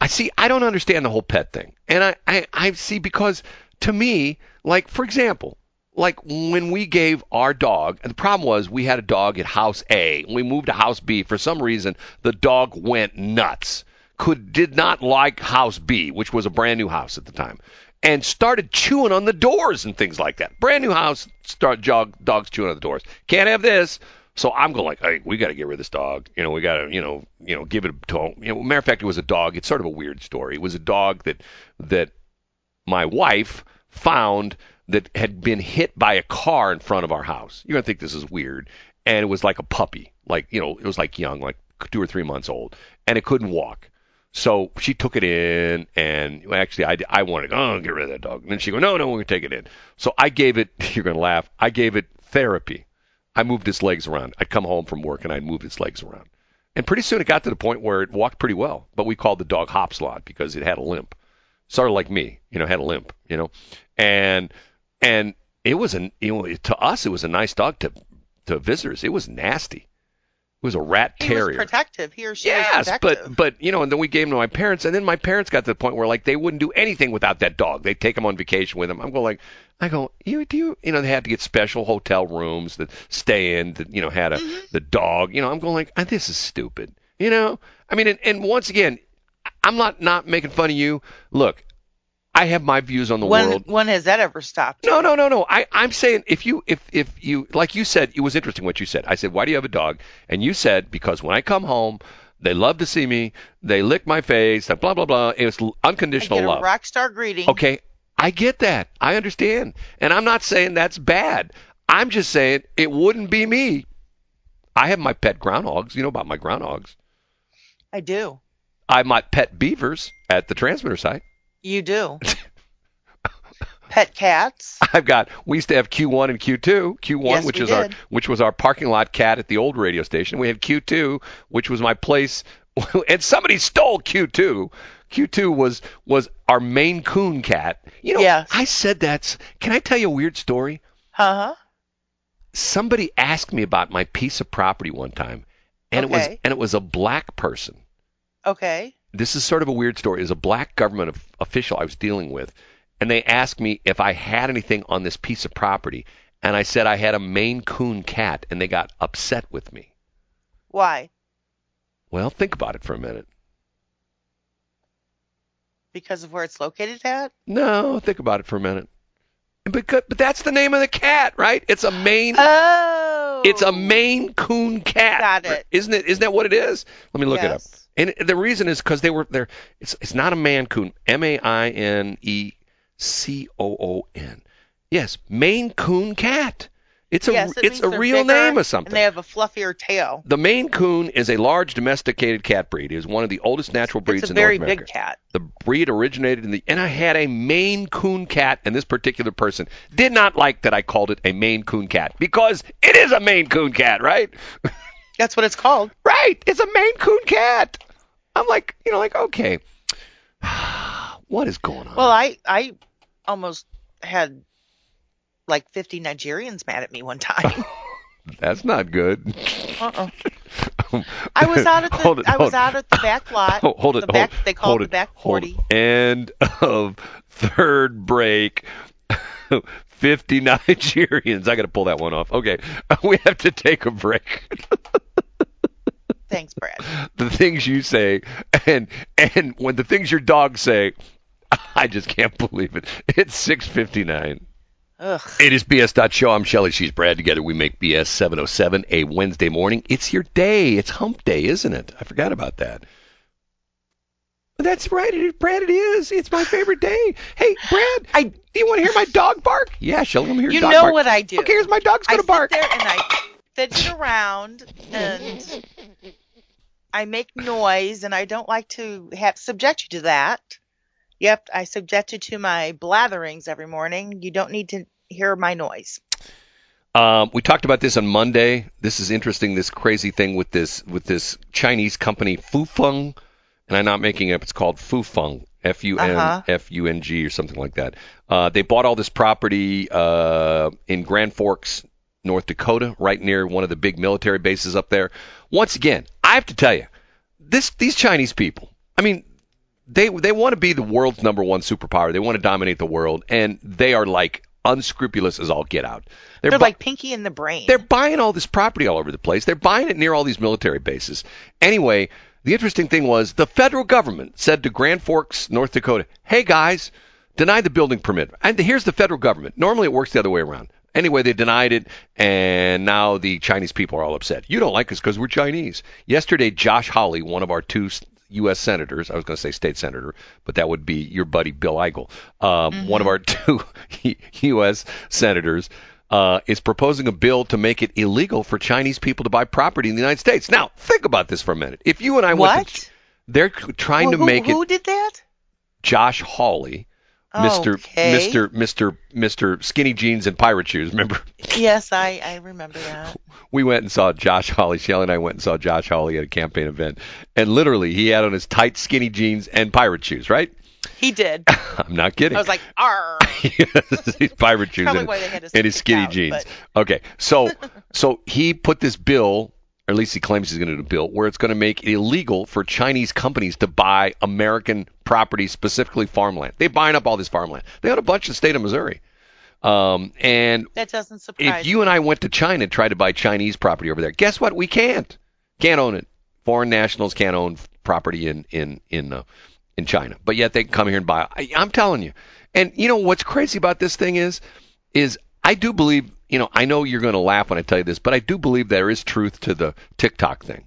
I see. I don't understand the whole pet thing, and I I, I see because to me, like for example. Like when we gave our dog, and the problem was we had a dog at house A. We moved to house B. For some reason, the dog went nuts could did not like house B, which was a brand new house at the time, and started chewing on the doors and things like that. Brand new house, start jog, dogs chewing on the doors. Can't have this. So I'm going like, hey, we got to get rid of this dog. You know, we got to, you know, you know, give it to. You know, matter of fact, it was a dog. It's sort of a weird story. It was a dog that that my wife found that had been hit by a car in front of our house. You're gonna think this is weird, and it was like a puppy, like you know, it was like young, like two or three months old, and it couldn't walk. So she took it in, and actually, I, I wanted to oh, get rid of that dog. And then she go, no, no, we're going to take it in. So I gave it, you're going to laugh, I gave it therapy. I moved its legs around. I'd come home from work, and I'd move its legs around. And pretty soon it got to the point where it walked pretty well, but we called the dog Hopslot because it had a limp. Sort of like me, you know, had a limp, you know. And and it was an you know, to us it was a nice dog to to visitors. It was nasty. It was a rat He terrier. was protective. He or she was Yes, but but you know, and then we gave him to my parents, and then my parents got to the point where like they wouldn't do anything without that dog. They'd take him on vacation with them. I'm going like, I go, you do you, you know, they had to get special hotel rooms that stay in that you know had a Mm-hmm. the dog. You know, I'm going like, ah, this is stupid. You know, I mean, and, and once again, I'm not not making fun of you. Look, I have my views on the when world. when has that ever stopped? No, no, no, no. I, I'm saying if you, if, if you, like you said, it was interesting what you said. I said, why do you have a dog? And you said, because when I come home, they love to see me. They lick my face. Blah blah blah. It was l- I unconditional get a love. rock star greeting. Okay, I get that. I understand, and I'm not saying that's bad. I'm just saying it wouldn't be me. I have my pet groundhogs. You know about my groundhogs. I do. I have my pet beavers at the transmitter site. You do. Pet cats. I've got. We used to have Q1 and Q2. Q1, Yes, which is our which was our parking lot cat at the old radio station. We had Q2, which was my place, and somebody stole Q2. Q2 was was our main Coon cat. You know, Yes. I said that's. Can I tell you a weird story? Uh huh. Somebody asked me about my piece of property one time, and it was and it was a black person. Okay. This is sort of a weird story. Is a black government of, official I was dealing with, and they asked me if I had anything on this piece of property, and I said I had a Maine Coon cat, and they got upset with me. Why? Well, think about it for a minute. Because of where it's located at? No, think about it for a minute. Because, but that's the name of the cat, right? It's a Maine. Oh. It's a oh. Maine Coon cat. Got it. Isn't it? Isn't that what it is? Let me look it up. And the reason is because they were there. It's it's not a man coon. M A I N E C O O N. Yes, Maine Coon cat. It's a yes, it's a real name of something. And they have a fluffier tail. the Maine Coon is a large domesticated cat breed. It is one of the oldest natural breeds in the world. It's a in very North America. big cat. The breed originated in the and I had a Maine Coon cat, and this particular person did not like that I called it a Maine Coon cat because it is a Maine Coon cat, right? That's what it's called. Right. It's a Maine Coon cat. I'm like, you know, like, okay. what is going on? Well, I I almost had like 50 Nigerians mad at me one time. That's not good. uh-uh. I was out at the it, I was out at the back lot. Oh, hold it. The back hold, they call it the back 40. End of third break. 50 Nigerians. I got to pull that one off. Okay. We have to take a break. Thanks, Brad. the things you say and and when the things your dogs say, I just can't believe it. It's 6:59. Ugh. It is BS. Show. I'm Shelly. She's Brad. Together we make BS 707 a Wednesday morning. It's your day. It's hump day, isn't it? I forgot about that. That's right. It is, Brad, it is. It's my favorite day. Hey, Brad, I do you want to hear my dog bark? Yeah, Shelly, let me hear you dog know what I do. Okay, here's my dog's going to sit bark. there and I fidget around and I make noise and I don't like to have subject you to that. Yep, I subject you to my blatherings every morning. You don't need to hear my noise. Um, we talked about this on Monday. This is interesting. This crazy thing with this with this Chinese company Fufeng, and I'm not making it up. It's called Fufeng, F U N Uh-huh. F U N G or something like that. Uh, they bought all this property uh, in Grand Forks, North Dakota, right near one of the big military bases up there. Once again, I have to tell you, this these Chinese people. I mean, they they want to be the world's number one superpower. They want to dominate the world, and they are like unscrupulous as all get out. They're, bu- like Pinky in the Brain. they're buying all this property all over the place. They're buying it near all these military bases. Anyway, the interesting thing was the federal government said to Grand Forks, North Dakota, "Hey guys, deny the building permit." And here's the federal government. Normally it works the other way around. Anyway, they denied it, and now the Chinese people are all upset. You don't like us because we're Chinese. Yesterday, Josh Hawley, one of our two U.S. senators, I was going to say state senator, but that would be your buddy Bill Eigel, um, one of our two U.S. senators, uh, is proposing a bill to make it illegal for Chinese people to buy property in the United States. Now, think about this for a minute. If you and I went to, What? they're trying Well, to who, make who it Who did that? Josh Hawley, Mr. Okay. Mr. Mr. Mr. Skinny Jeans and Pirate Shoes. Remember, Yes, I, I remember that. we went and saw Josh Hawley. Shelley and I went and saw Josh Hawley at a campaign event, and literally he had on his tight skinny jeans and pirate shoes. Right? He did. I'm not kidding. I was like, "Arr!" his pirate shoes and, why they had to and his skinny out, jeans. but- Okay, so so he put this bill, or at least he claims he's going to do a bill where it's going to make it illegal for Chinese companies to buy American property, specifically farmland. They're buying up all this farmland. They own a bunch in the state of Missouri. Um, and That doesn't surprise if you and I went to China and tried to buy Chinese property over there, guess what? We can't. Can't own it. Foreign nationals can't own property in in in uh, in China, but yet they can come here and buy. I, I'm telling you. And you know what's crazy about this thing is, is I do believe. You know, I know you're going to laugh when I tell you this, but I do believe there is truth to the TikTok thing,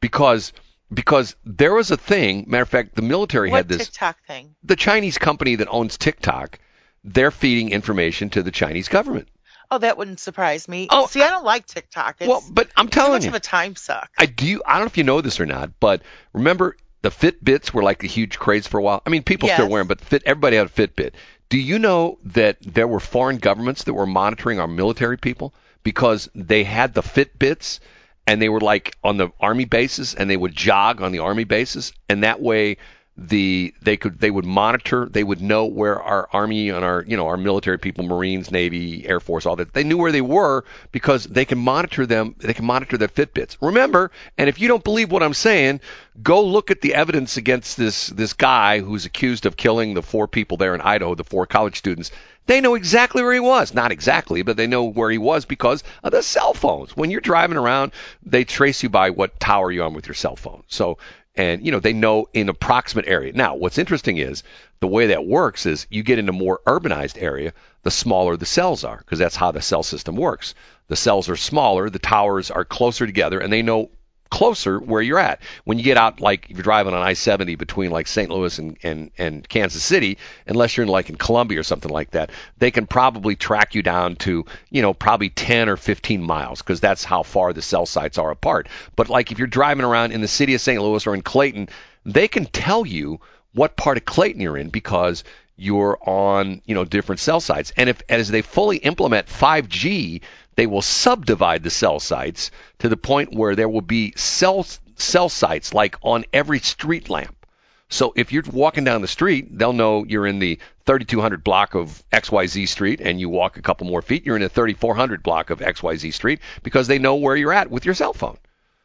because because there was a thing. Matter of fact, the military what had this TikTok thing? the Chinese company that owns TikTok, they're feeding information to the Chinese government. Oh, that wouldn't surprise me. Oh, See, I don't like TikTok. It's well, but I'm too telling much you, of a time suck. I do. I don't know if you know this or not, but remember the Fitbits were like a huge craze for a while. I mean, people still Yes. wear them, but Fit everybody had a Fitbit. Do you know that there were foreign governments that were monitoring our military people because they had the Fitbits and they were like on the army bases and they would jog on the army bases? And that way the they could they would monitor they would know where our army and our you know our military people marines navy air force all that they knew where they were because they can monitor them they can monitor their fitbits. Remember and if you don't believe what i'm saying go look at the evidence against this this guy who's accused of killing the four people there in idaho the four college students. They know exactly where he was. Not exactly but they know where he was because of the cell phones. When you're driving around they trace you by what tower you're on with your cell phone. So and you know they know in approximate area. Now, what's interesting is the way that works is you get into more urbanized area, the smaller the cells are because that's how the cell system works. The cells are smaller, the towers are closer together, and they know closer where you're at. When you get out, like if you're driving on I-70 between like St. Louis and, and, and Kansas City, unless you're in like in Columbia or something like that, they can probably track you down to, you know, probably 10 or 15 miles because that's how far the cell sites are apart. But like if you're driving around in the city of St. Louis or in Clayton, they can tell you what part of Clayton you're in because you're on, you know, different cell sites. And if as they fully implement 5G, they will subdivide the cell sites to the point where there will be cell cell sites like on every street lamp. So if you're walking down the street, they'll know you're in the 3200 block of XYZ Street, and you walk a couple more feet, you're in the 3400 block of XYZ Street because they know where you're at with your cell phone.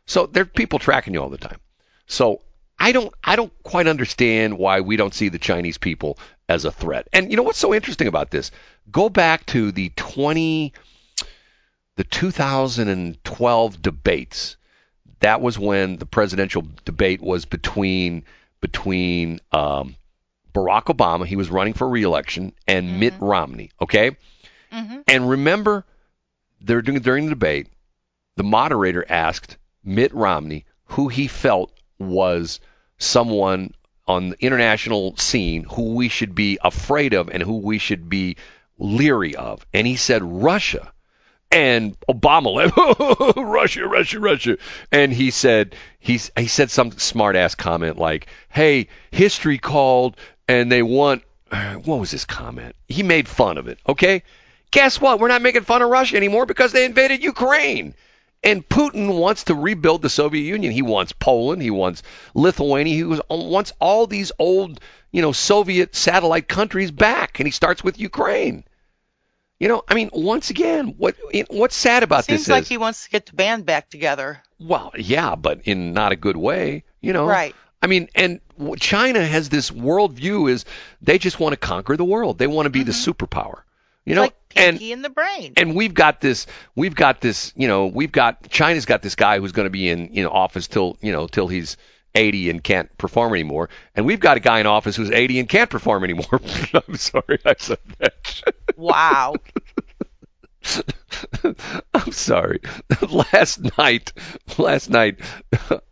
So there are people tracking you all the time. So I don't I don't quite understand why we don't see the Chinese people as a threat. And you know what's so interesting about this? Go back to the 20 the 2012 debates. That was when the presidential debate was between between um, Barack Obama, he was running for reelection, and Mitt Romney. Okay, and remember, they're doing during the debate, the moderator asked Mitt Romney who he felt was someone on the international scene who we should be afraid of and who we should be leery of, and he said Russia. And Obama like Russia, Russia, Russia, and he said he said some smart ass comment like, "Hey, history called, and they want." What was his comment? He made fun of it. Okay, guess what? We're not making fun of Russia anymore because they invaded Ukraine. And Putin wants to rebuild the Soviet Union. He wants Poland. He wants Lithuania. He um, wants all these old, you know, Soviet satellite countries back. And he starts with Ukraine. You know, I mean, once again, what what's sad about Seems this Seems like is, he wants to get the band back together. well, yeah, but in not a good way. You know, Right. I mean, and China has this worldview is they just want to conquer the world. They want to be the superpower. You know, Mm-hmm. like and in the brain. and we've got this we've got this you know we've got china's got this guy who's going to be in you know office till you know till he's 80 and can't perform anymore and we've got a guy in office who's 80 and can't perform anymore i'm sorry i said that wow. i'm sorry last night last night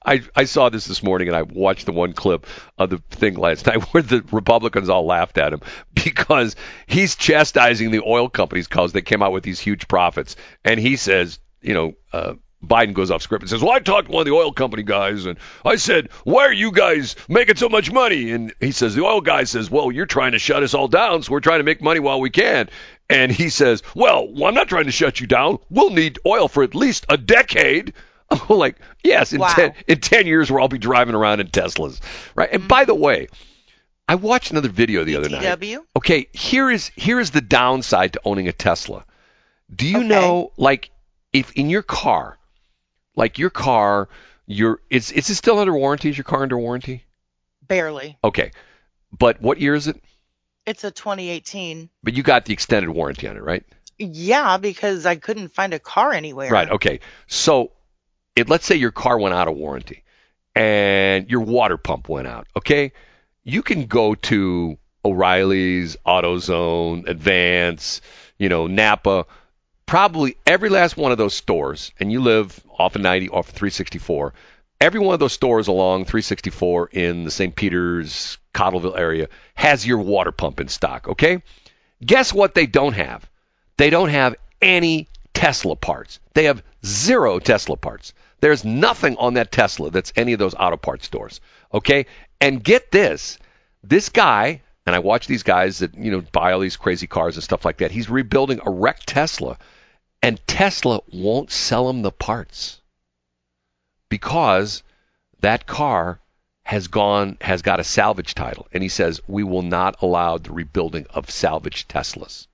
I, I saw this this morning and I watched the one clip of the thing last night where the Republicans all laughed at him because he's chastising the oil companies because they came out with these huge profits. And he says, you know, uh, Biden goes off script and says, Well, I talked to one of the oil company guys and I said, Why are you guys making so much money? And he says, The oil guy says, Well, you're trying to shut us all down, so we're trying to make money while we can. And he says, Well, I'm not trying to shut you down. We'll need oil for at least a decade. I'm like, yes, in Wow. ten in ten years we'll all be driving around in Teslas, right? And by the way, I watched another video the other night. Okay, here is here is the downside to owning a Tesla. Do you Okay. know, like, if in your car, Like your car, your is is it still under warranty? Is your car under warranty? Barely. Okay, but what year is it? It's a 2018. But you got the extended warranty on it, right? Yeah, because I couldn't find a car anywhere. Right. Okay. So, it, let's say your car went out of warranty and your water pump went out. Okay, you can go to O'Reilly's, AutoZone, Advance, you know, Napa, probably every last one of those stores, and you live off of 90, off of 364. Every one of those stores along 364 in the St. Peters, Cottleville area has your water pump in stock. Okay. Guess what they don't have? They don't have any Tesla parts. They have zero Tesla parts. There's nothing on that Tesla that's any of those auto parts stores. Okay? And get this this guy, and I watch these guys that, you know, buy all these crazy cars and stuff like that. He's rebuilding a wrecked Tesla, and Tesla won't sell him the parts because that car has gone has got a salvage title and he says we will not allow the rebuilding of salvage Teslas.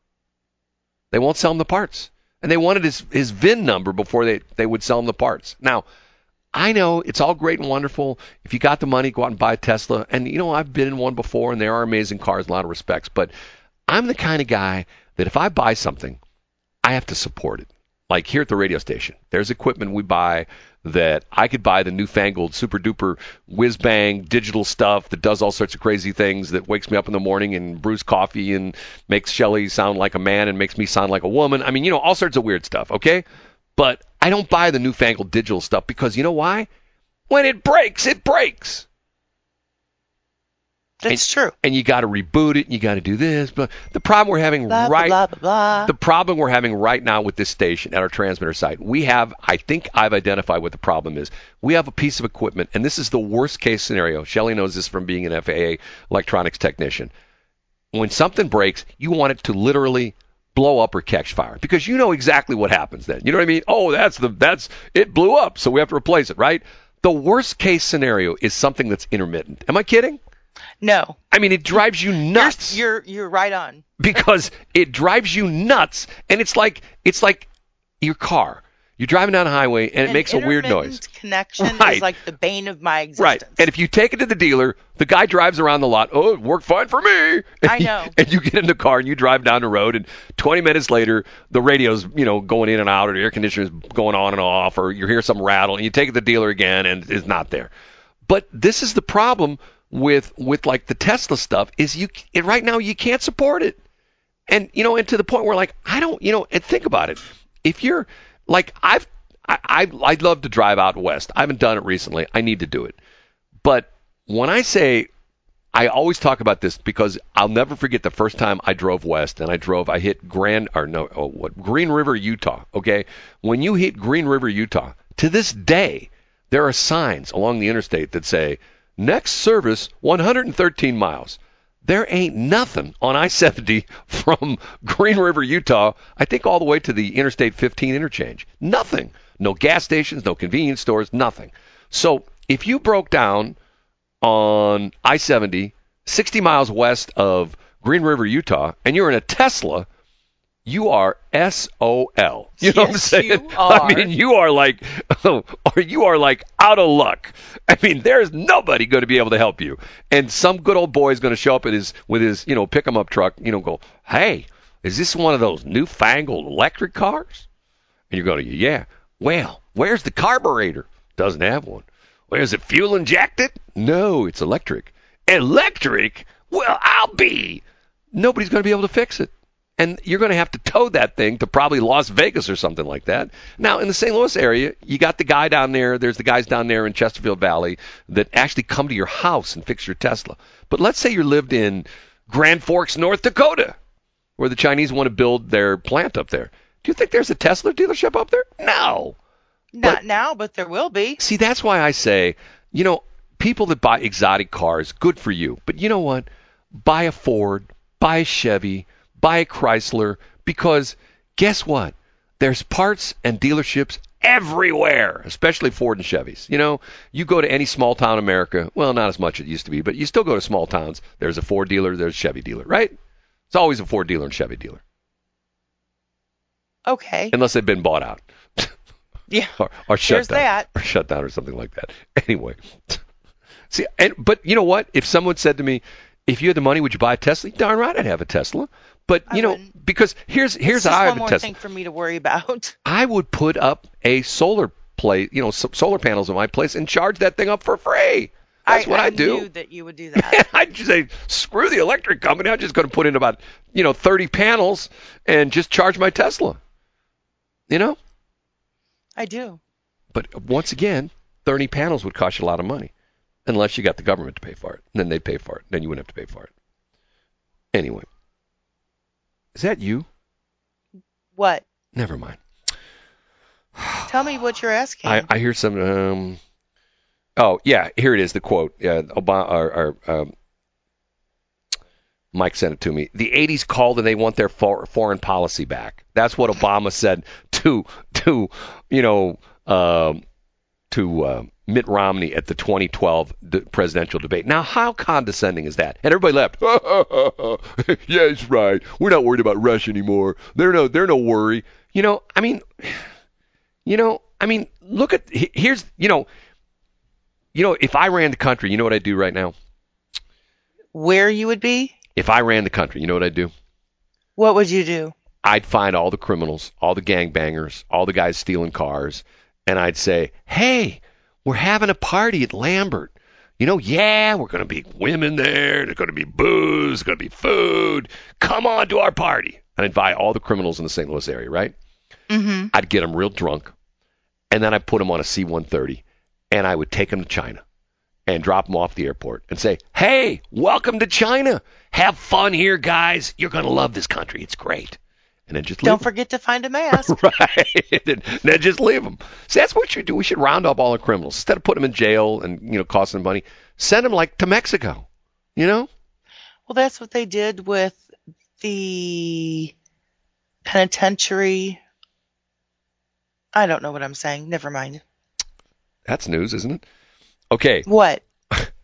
They won't sell him the parts. And they wanted his, his VIN number before they, they would sell him the parts. Now, I know it's all great and wonderful. If you got the money, go out and buy a Tesla. And, you know, I've been in one before, and they are amazing cars in a lot of respects. But I'm the kind of guy that if I buy something, I have to support it. Like here at the radio station, there's equipment we buy that I could buy the newfangled super duper whiz bang digital stuff that does all sorts of crazy things that wakes me up in the morning and brews coffee and makes Shelly sound like a man and makes me sound like a woman. I mean, you know, all sorts of weird stuff, okay? But I don't buy the newfangled digital stuff because you know why? When it breaks, it breaks. That's true. And you got to reboot it and you got to do this. But the problem we're having Blah, right blah, blah. the problem we're having right now with this station at our transmitter site, we have, I think I've identified what the problem is. We have a piece of equipment, and this is the worst case scenario. Shelley knows this from being an FAA electronics technician. When something breaks, you want it to literally blow up or catch fire because you know exactly what happens then. You know what I mean? Oh, that's the that's it blew up, so we have to replace it, right? The worst case scenario is something that's intermittent. Am I kidding? no. I mean, it drives you You're, nuts you're you're right on. because it drives you nuts and it's like it's like your car you're driving down a highway and it An makes a weird noise Connection Right. is like the bane of my existence. right and if you take it to the dealer the guy drives around the lot oh it worked fine for me and I you- know. and you get in the car and you drive down the road and 20 minutes later the radio's you know going in and out or the air conditioner's going on and off or you hear some rattle and you take it to the dealer again and it's not there but this is the problem with with like the tesla stuff is you it, right now you can't support it and you know, and to the point where like I don't, you know, and think about it. If you're like I've, I, I I'd love to drive out west. I haven't done it recently. I need to do it. But when I say, I always talk about this because I'll never forget the first time I drove west and I drove. I hit Grand or no, oh, what Green River, Utah. Okay, when you hit Green River, Utah, to this day there are signs along the interstate that say next service 113 miles there ain't nothing on I-70 from Green River, Utah, I think all the way to the Interstate 15 interchange. Nothing. No gas stations, no convenience stores, nothing. So if you broke down on I-70, 60 miles west of Green River, Utah, and you're in a Tesla, you are SOL. You know what I'm saying? I mean, you are like, or you are like out of luck. I mean, there's nobody going to be able to help you. And some good old boy is going to show up at his with his, you know, pick 'em up truck. You know, go, hey, is this one of those newfangled electric cars? And you're going, yeah. Well, where's the carburetor? Doesn't have one. Well, is it fuel injected? No, it's electric. Electric? Well, I'll be. Nobody's going to be able to fix it. And you're going to have to tow that thing to probably Las Vegas or something like that. Now, in the St. Louis area, you got the guy down there. There's the guys down there in Chesterfield Valley that actually come to your house and fix your Tesla. But let's say you lived in Grand Forks, North Dakota, where the Chinese want to build their plant up there. Do you think there's a Tesla dealership up there? No. Not now, but there will be. See, that's why I say, you know, people that buy exotic cars, good for you. But you know what? Buy a Ford, buy a Chevy, buy a Chrysler, because guess what? There's parts and dealerships everywhere, especially Ford and Chevys. You know, you go to any small town in America, well, not as much as it used to be, but you still go to small towns. There's a Ford dealer, there's a Chevy dealer, right? It's always a Ford dealer and Chevy dealer, Okay. unless they've been bought out. Yeah. or, or shut There's down, that. or shut down, or something like that. Anyway, see, and but you know what? If someone said to me, "If you had the money, would you buy a Tesla?" Darn right, I'd have a Tesla. But I you know, wouldn't. because here's here's how I one have a more Tesla. thing for me to worry about. I would put up a solar plate, you know, s- solar panels in my place and charge that thing up for free. That's I, what I, I do. knew that you would do that. I'd just say, screw the electric company. I'm just going to put in about, you know, 30 panels and just charge my Tesla. You know? I do. But once again, 30 panels would cost you a lot of money unless you got the government to pay for it. Then they'd pay for it. Then you wouldn't have to pay for it. Anyway. Is that you? What? Never mind. Tell me what you're asking. I, I hear some. Um, oh yeah, here it is. The quote. Uh, Obama or, or um, Mike sent it to me. The '80s called and they want their for, foreign policy back. That's what Obama said to to you know um, to uh, Mitt Romney at the 2012 d- presidential debate. Now, how condescending is that? And everybody laughed. yeah, he's right. We're not worried about Russia anymore. They're no they're no worry. You know, I mean. You know, I mean, look at here's you know, you know, if I ran the country, you know what I'd do right now. Where you would be? If I ran the country, you know what I'd do? What would you do? I'd find all the criminals, all the gangbangers, all the guys stealing cars, and I'd say, "Hey, we're having a party at Lambert. You know, yeah, we're going to be women there. There's going to be booze. There's going to be food. Come on to our party." And I'd invite all the criminals in the St. Louis area, right? Mm-hmm. I'd get them real drunk, and then I'd put them on a C-130, and I would take them to China and drop them off the airport and say, "Hey, welcome to China. Have fun here, guys. You're gonna love this country. It's great." And then just leave Don't forget to find a mask. right. and then just leave them. See, that's what should do. We should round up all the criminals instead of putting them in jail and you know costing them money. Send them like to Mexico. You know? well, that's what they did with the penitentiary. I don't know what I'm saying. Never mind. That's news, isn't it? Okay. What?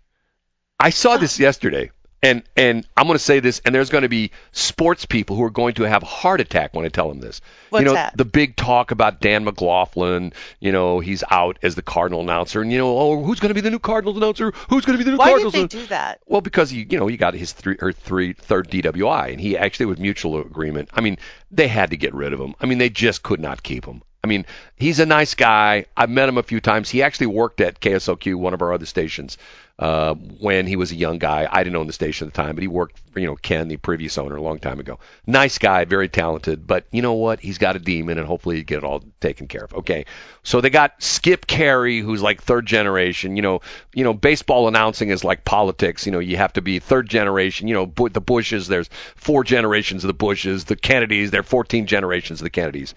I saw this uh. yesterday, and and I'm going to say this, and there's going to be sports people who are going to have a heart attack when I tell them this. What's you know, that? the big talk about Dan McLaughlin. You know, he's out as the Cardinal announcer, and you know, oh, who's going to be the new Cardinals announcer? Who's going to be the new cardinal? Why did they announcer? do that? Well, because you you know he got his three or three third DWI, and he actually with mutual agreement. I mean, they had to get rid of him. I mean, they just could not keep him. I mean, he's a nice guy. I've met him a few times. He actually worked at KSLQ, one of our other stations, uh, when he was a young guy. I didn't own the station at the time, but he worked for you know Ken, the previous owner, a long time ago. Nice guy, very talented. But you know what? He's got a demon, and hopefully he get it all taken care of. Okay, so they got Skip Caray, who's like third generation. You know, you know, baseball announcing is like politics. You know, you have to be third generation. You know, the Bushes. There's four generations of the Bushes. The Kennedys. There are 14 generations of the Kennedys.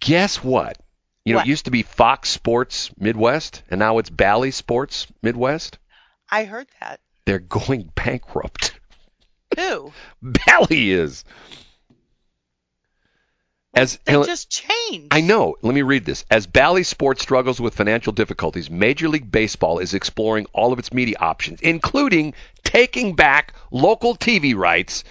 Guess what? You know, What? it used to be Fox Sports Midwest, and now it's Bally Sports Midwest. I heard that. They're going bankrupt. Who? Bally is. As They just changed. I know. Let me read this. As Bally Sports struggles with financial difficulties, Major League Baseball is exploring all of its media options, including taking back local TV rights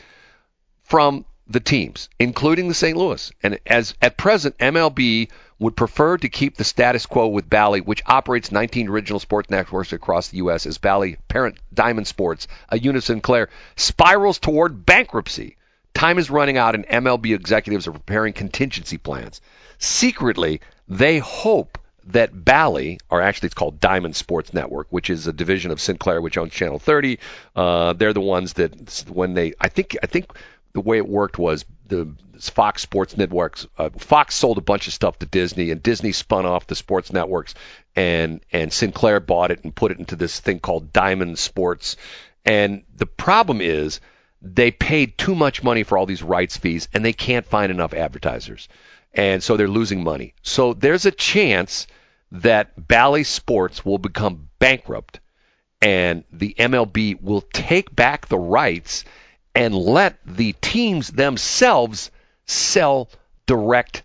from the teams, including the St. Louis. And as at present, MLB would prefer to keep the status quo with Bally, which operates 19 regional sports networks across the U.S. as Bally parent Diamond Sports, a unit Sinclair, spirals toward bankruptcy. Time is running out, and MLB executives are preparing contingency plans. Secretly, they hope that Bally, or actually it's called Diamond Sports Network, which is a division of Sinclair, which owns Channel 30. Uh, they're the ones that when they, I think, I think the way it worked was the Fox Sports Networks. Uh, Fox sold a bunch of stuff to Disney, and Disney spun off the sports networks, and and Sinclair bought it and put it into this thing called Diamond Sports. And the problem is they paid too much money for all these rights fees, and they can't find enough advertisers, and so they're losing money. So there's a chance that Bally Sports will become bankrupt, and the MLB will take back the rights and let the teams themselves sell direct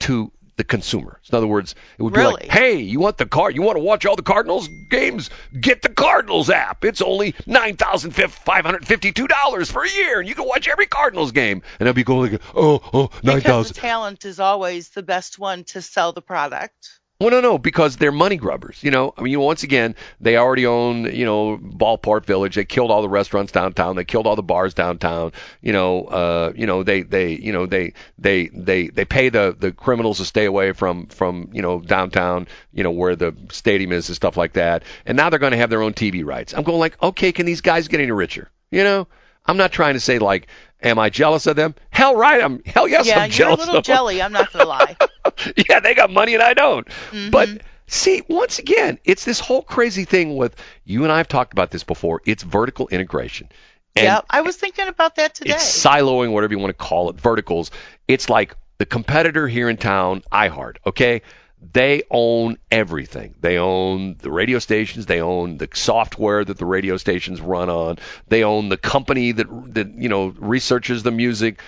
to the consumer. In other words, it would be like, hey, you want the card? You want to watch all the Cardinals games? Get the Cardinals app. It's only nine thousand five hundred fifty-two dollars for a year, and you can watch every Cardinals game. And I'd be going, like, oh, oh, nine Because thousand. the talent is always the best one to sell the product. Well, no, no, because they're money grubbers. You know, I mean, once again, they already own, you know, Ballpark Village. They killed all the restaurants downtown. They killed all the bars downtown. You know, uh, you know, they, they, you know, they, they, they, they pay the the criminals to stay away from from you know downtown, you know, where the stadium is and stuff like that. And now they're going to have their own TV rights. I'm going like, okay, can these guys get any richer? You know, I'm not trying to say like, am I jealous of them? Hell, right, I'm. Hell yes, yeah, I'm jealous. Yeah, you're a little jelly. I'm not gonna lie. yeah, they got money and I don't. Mm-hmm. But see, once again, it's this whole crazy thing with you and I have talked about this before. It's vertical integration. And yeah, I was thinking about that today. it's siloing, whatever you want to call it, verticals. It's like the competitor here in town, iHeart, okay? They own everything. They own the radio stations. They own the software that the radio stations run on. They own the company that that you know researches the music.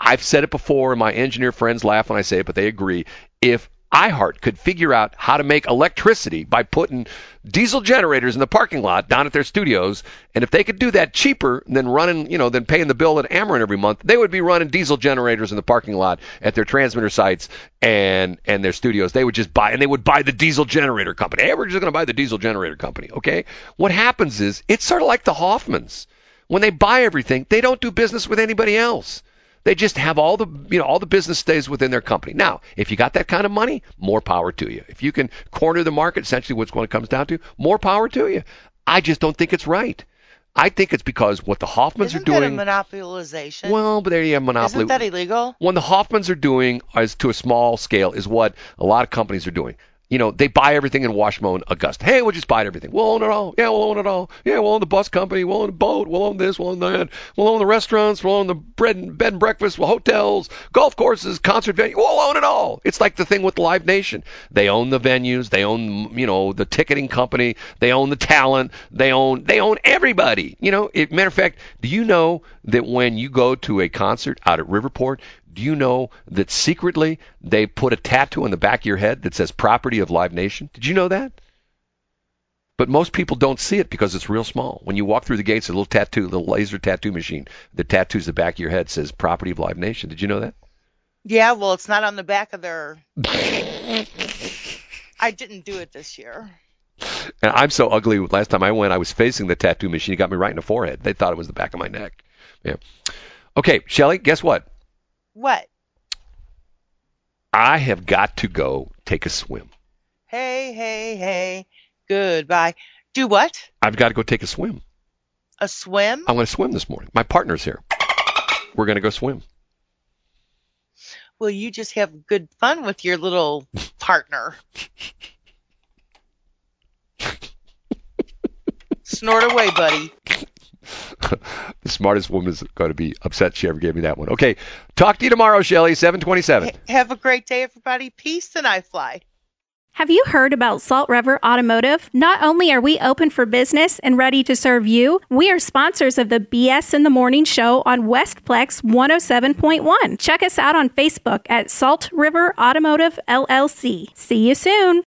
I've said it before, and my engineer friends laugh when I say it, but they agree. If iHeart could figure out how to make electricity by putting diesel generators in the parking lot down at their studios, and if they could do that cheaper than running, you know, than paying the bill at Ameren every month, they would be running diesel generators in the parking lot at their transmitter sites and and their studios. They would just buy, and they would buy the diesel generator company. Hey, we're just going to buy the diesel generator company. Okay, what happens is it's sort of like the Hoffmanns. When they buy everything, they don't do business with anybody else. They just have all the you know all the business stays within their company. Now, if you got that kind of money, more power to you. If you can corner the market, essentially what's going to comes down to, more power to you. I just don't think it's right. I think it's because what the Hoffmanns Isn't are that a monopolization? well, but there you have monopoly. Isn't that illegal? What the Hoffmanns are doing is to a small scale is what a lot of companies are doing. You know, they buy everything in Washmo and Augusta. Hey, we'll just buy everything. We'll own it all. Yeah, we'll own it all. Yeah, we'll own the bus company. We'll own the boat. We'll own this. We'll own that. We'll own the restaurants. We'll own the bread and bed and breakfast. We'll hotels, golf courses, concert venue. We'll own it all. It's like the thing with Live Nation. They own the venues. They own, you know, the ticketing company. They own the talent. They own, they own everybody. You know, it, matter of fact, do you know that when you go to a concert out at Riverport, do you know that secretly they put a tattoo on the back of your head that says property of Live Nation? Did you know that? But most people don't see it because it's real small. When you walk through the gates, a little tattoo, a little laser tattoo machine that tattoos the back of your head says property of Live Nation. Did you know that? Yeah, well, it's not on the back of their. I didn't do it this year. And I'm so ugly. Last time I went, I was facing the tattoo machine. It got me right in the forehead. They thought it was the back of my neck. Yeah. Okay, Shelly, guess what? What? I have got to go take a swim. Hey, hey, hey. Goodbye. Do what? I've got to go take a swim. A swim? I'm going to swim this morning. My partner's here. We're going to go swim. Well, you just have good fun with your little partner. Snort away, buddy. the smartest woman is going to be upset she ever gave me that one. Okay, talk to you tomorrow, Shelly. 727. Have a great day, everybody. Peace and I fly. Have you heard about Salt River Automotive? Not only are we open for business and ready to serve you, we are sponsors of the BS in the Morning show on Westplex 107.1. Check us out on Facebook at Salt River Automotive LLC. See you soon.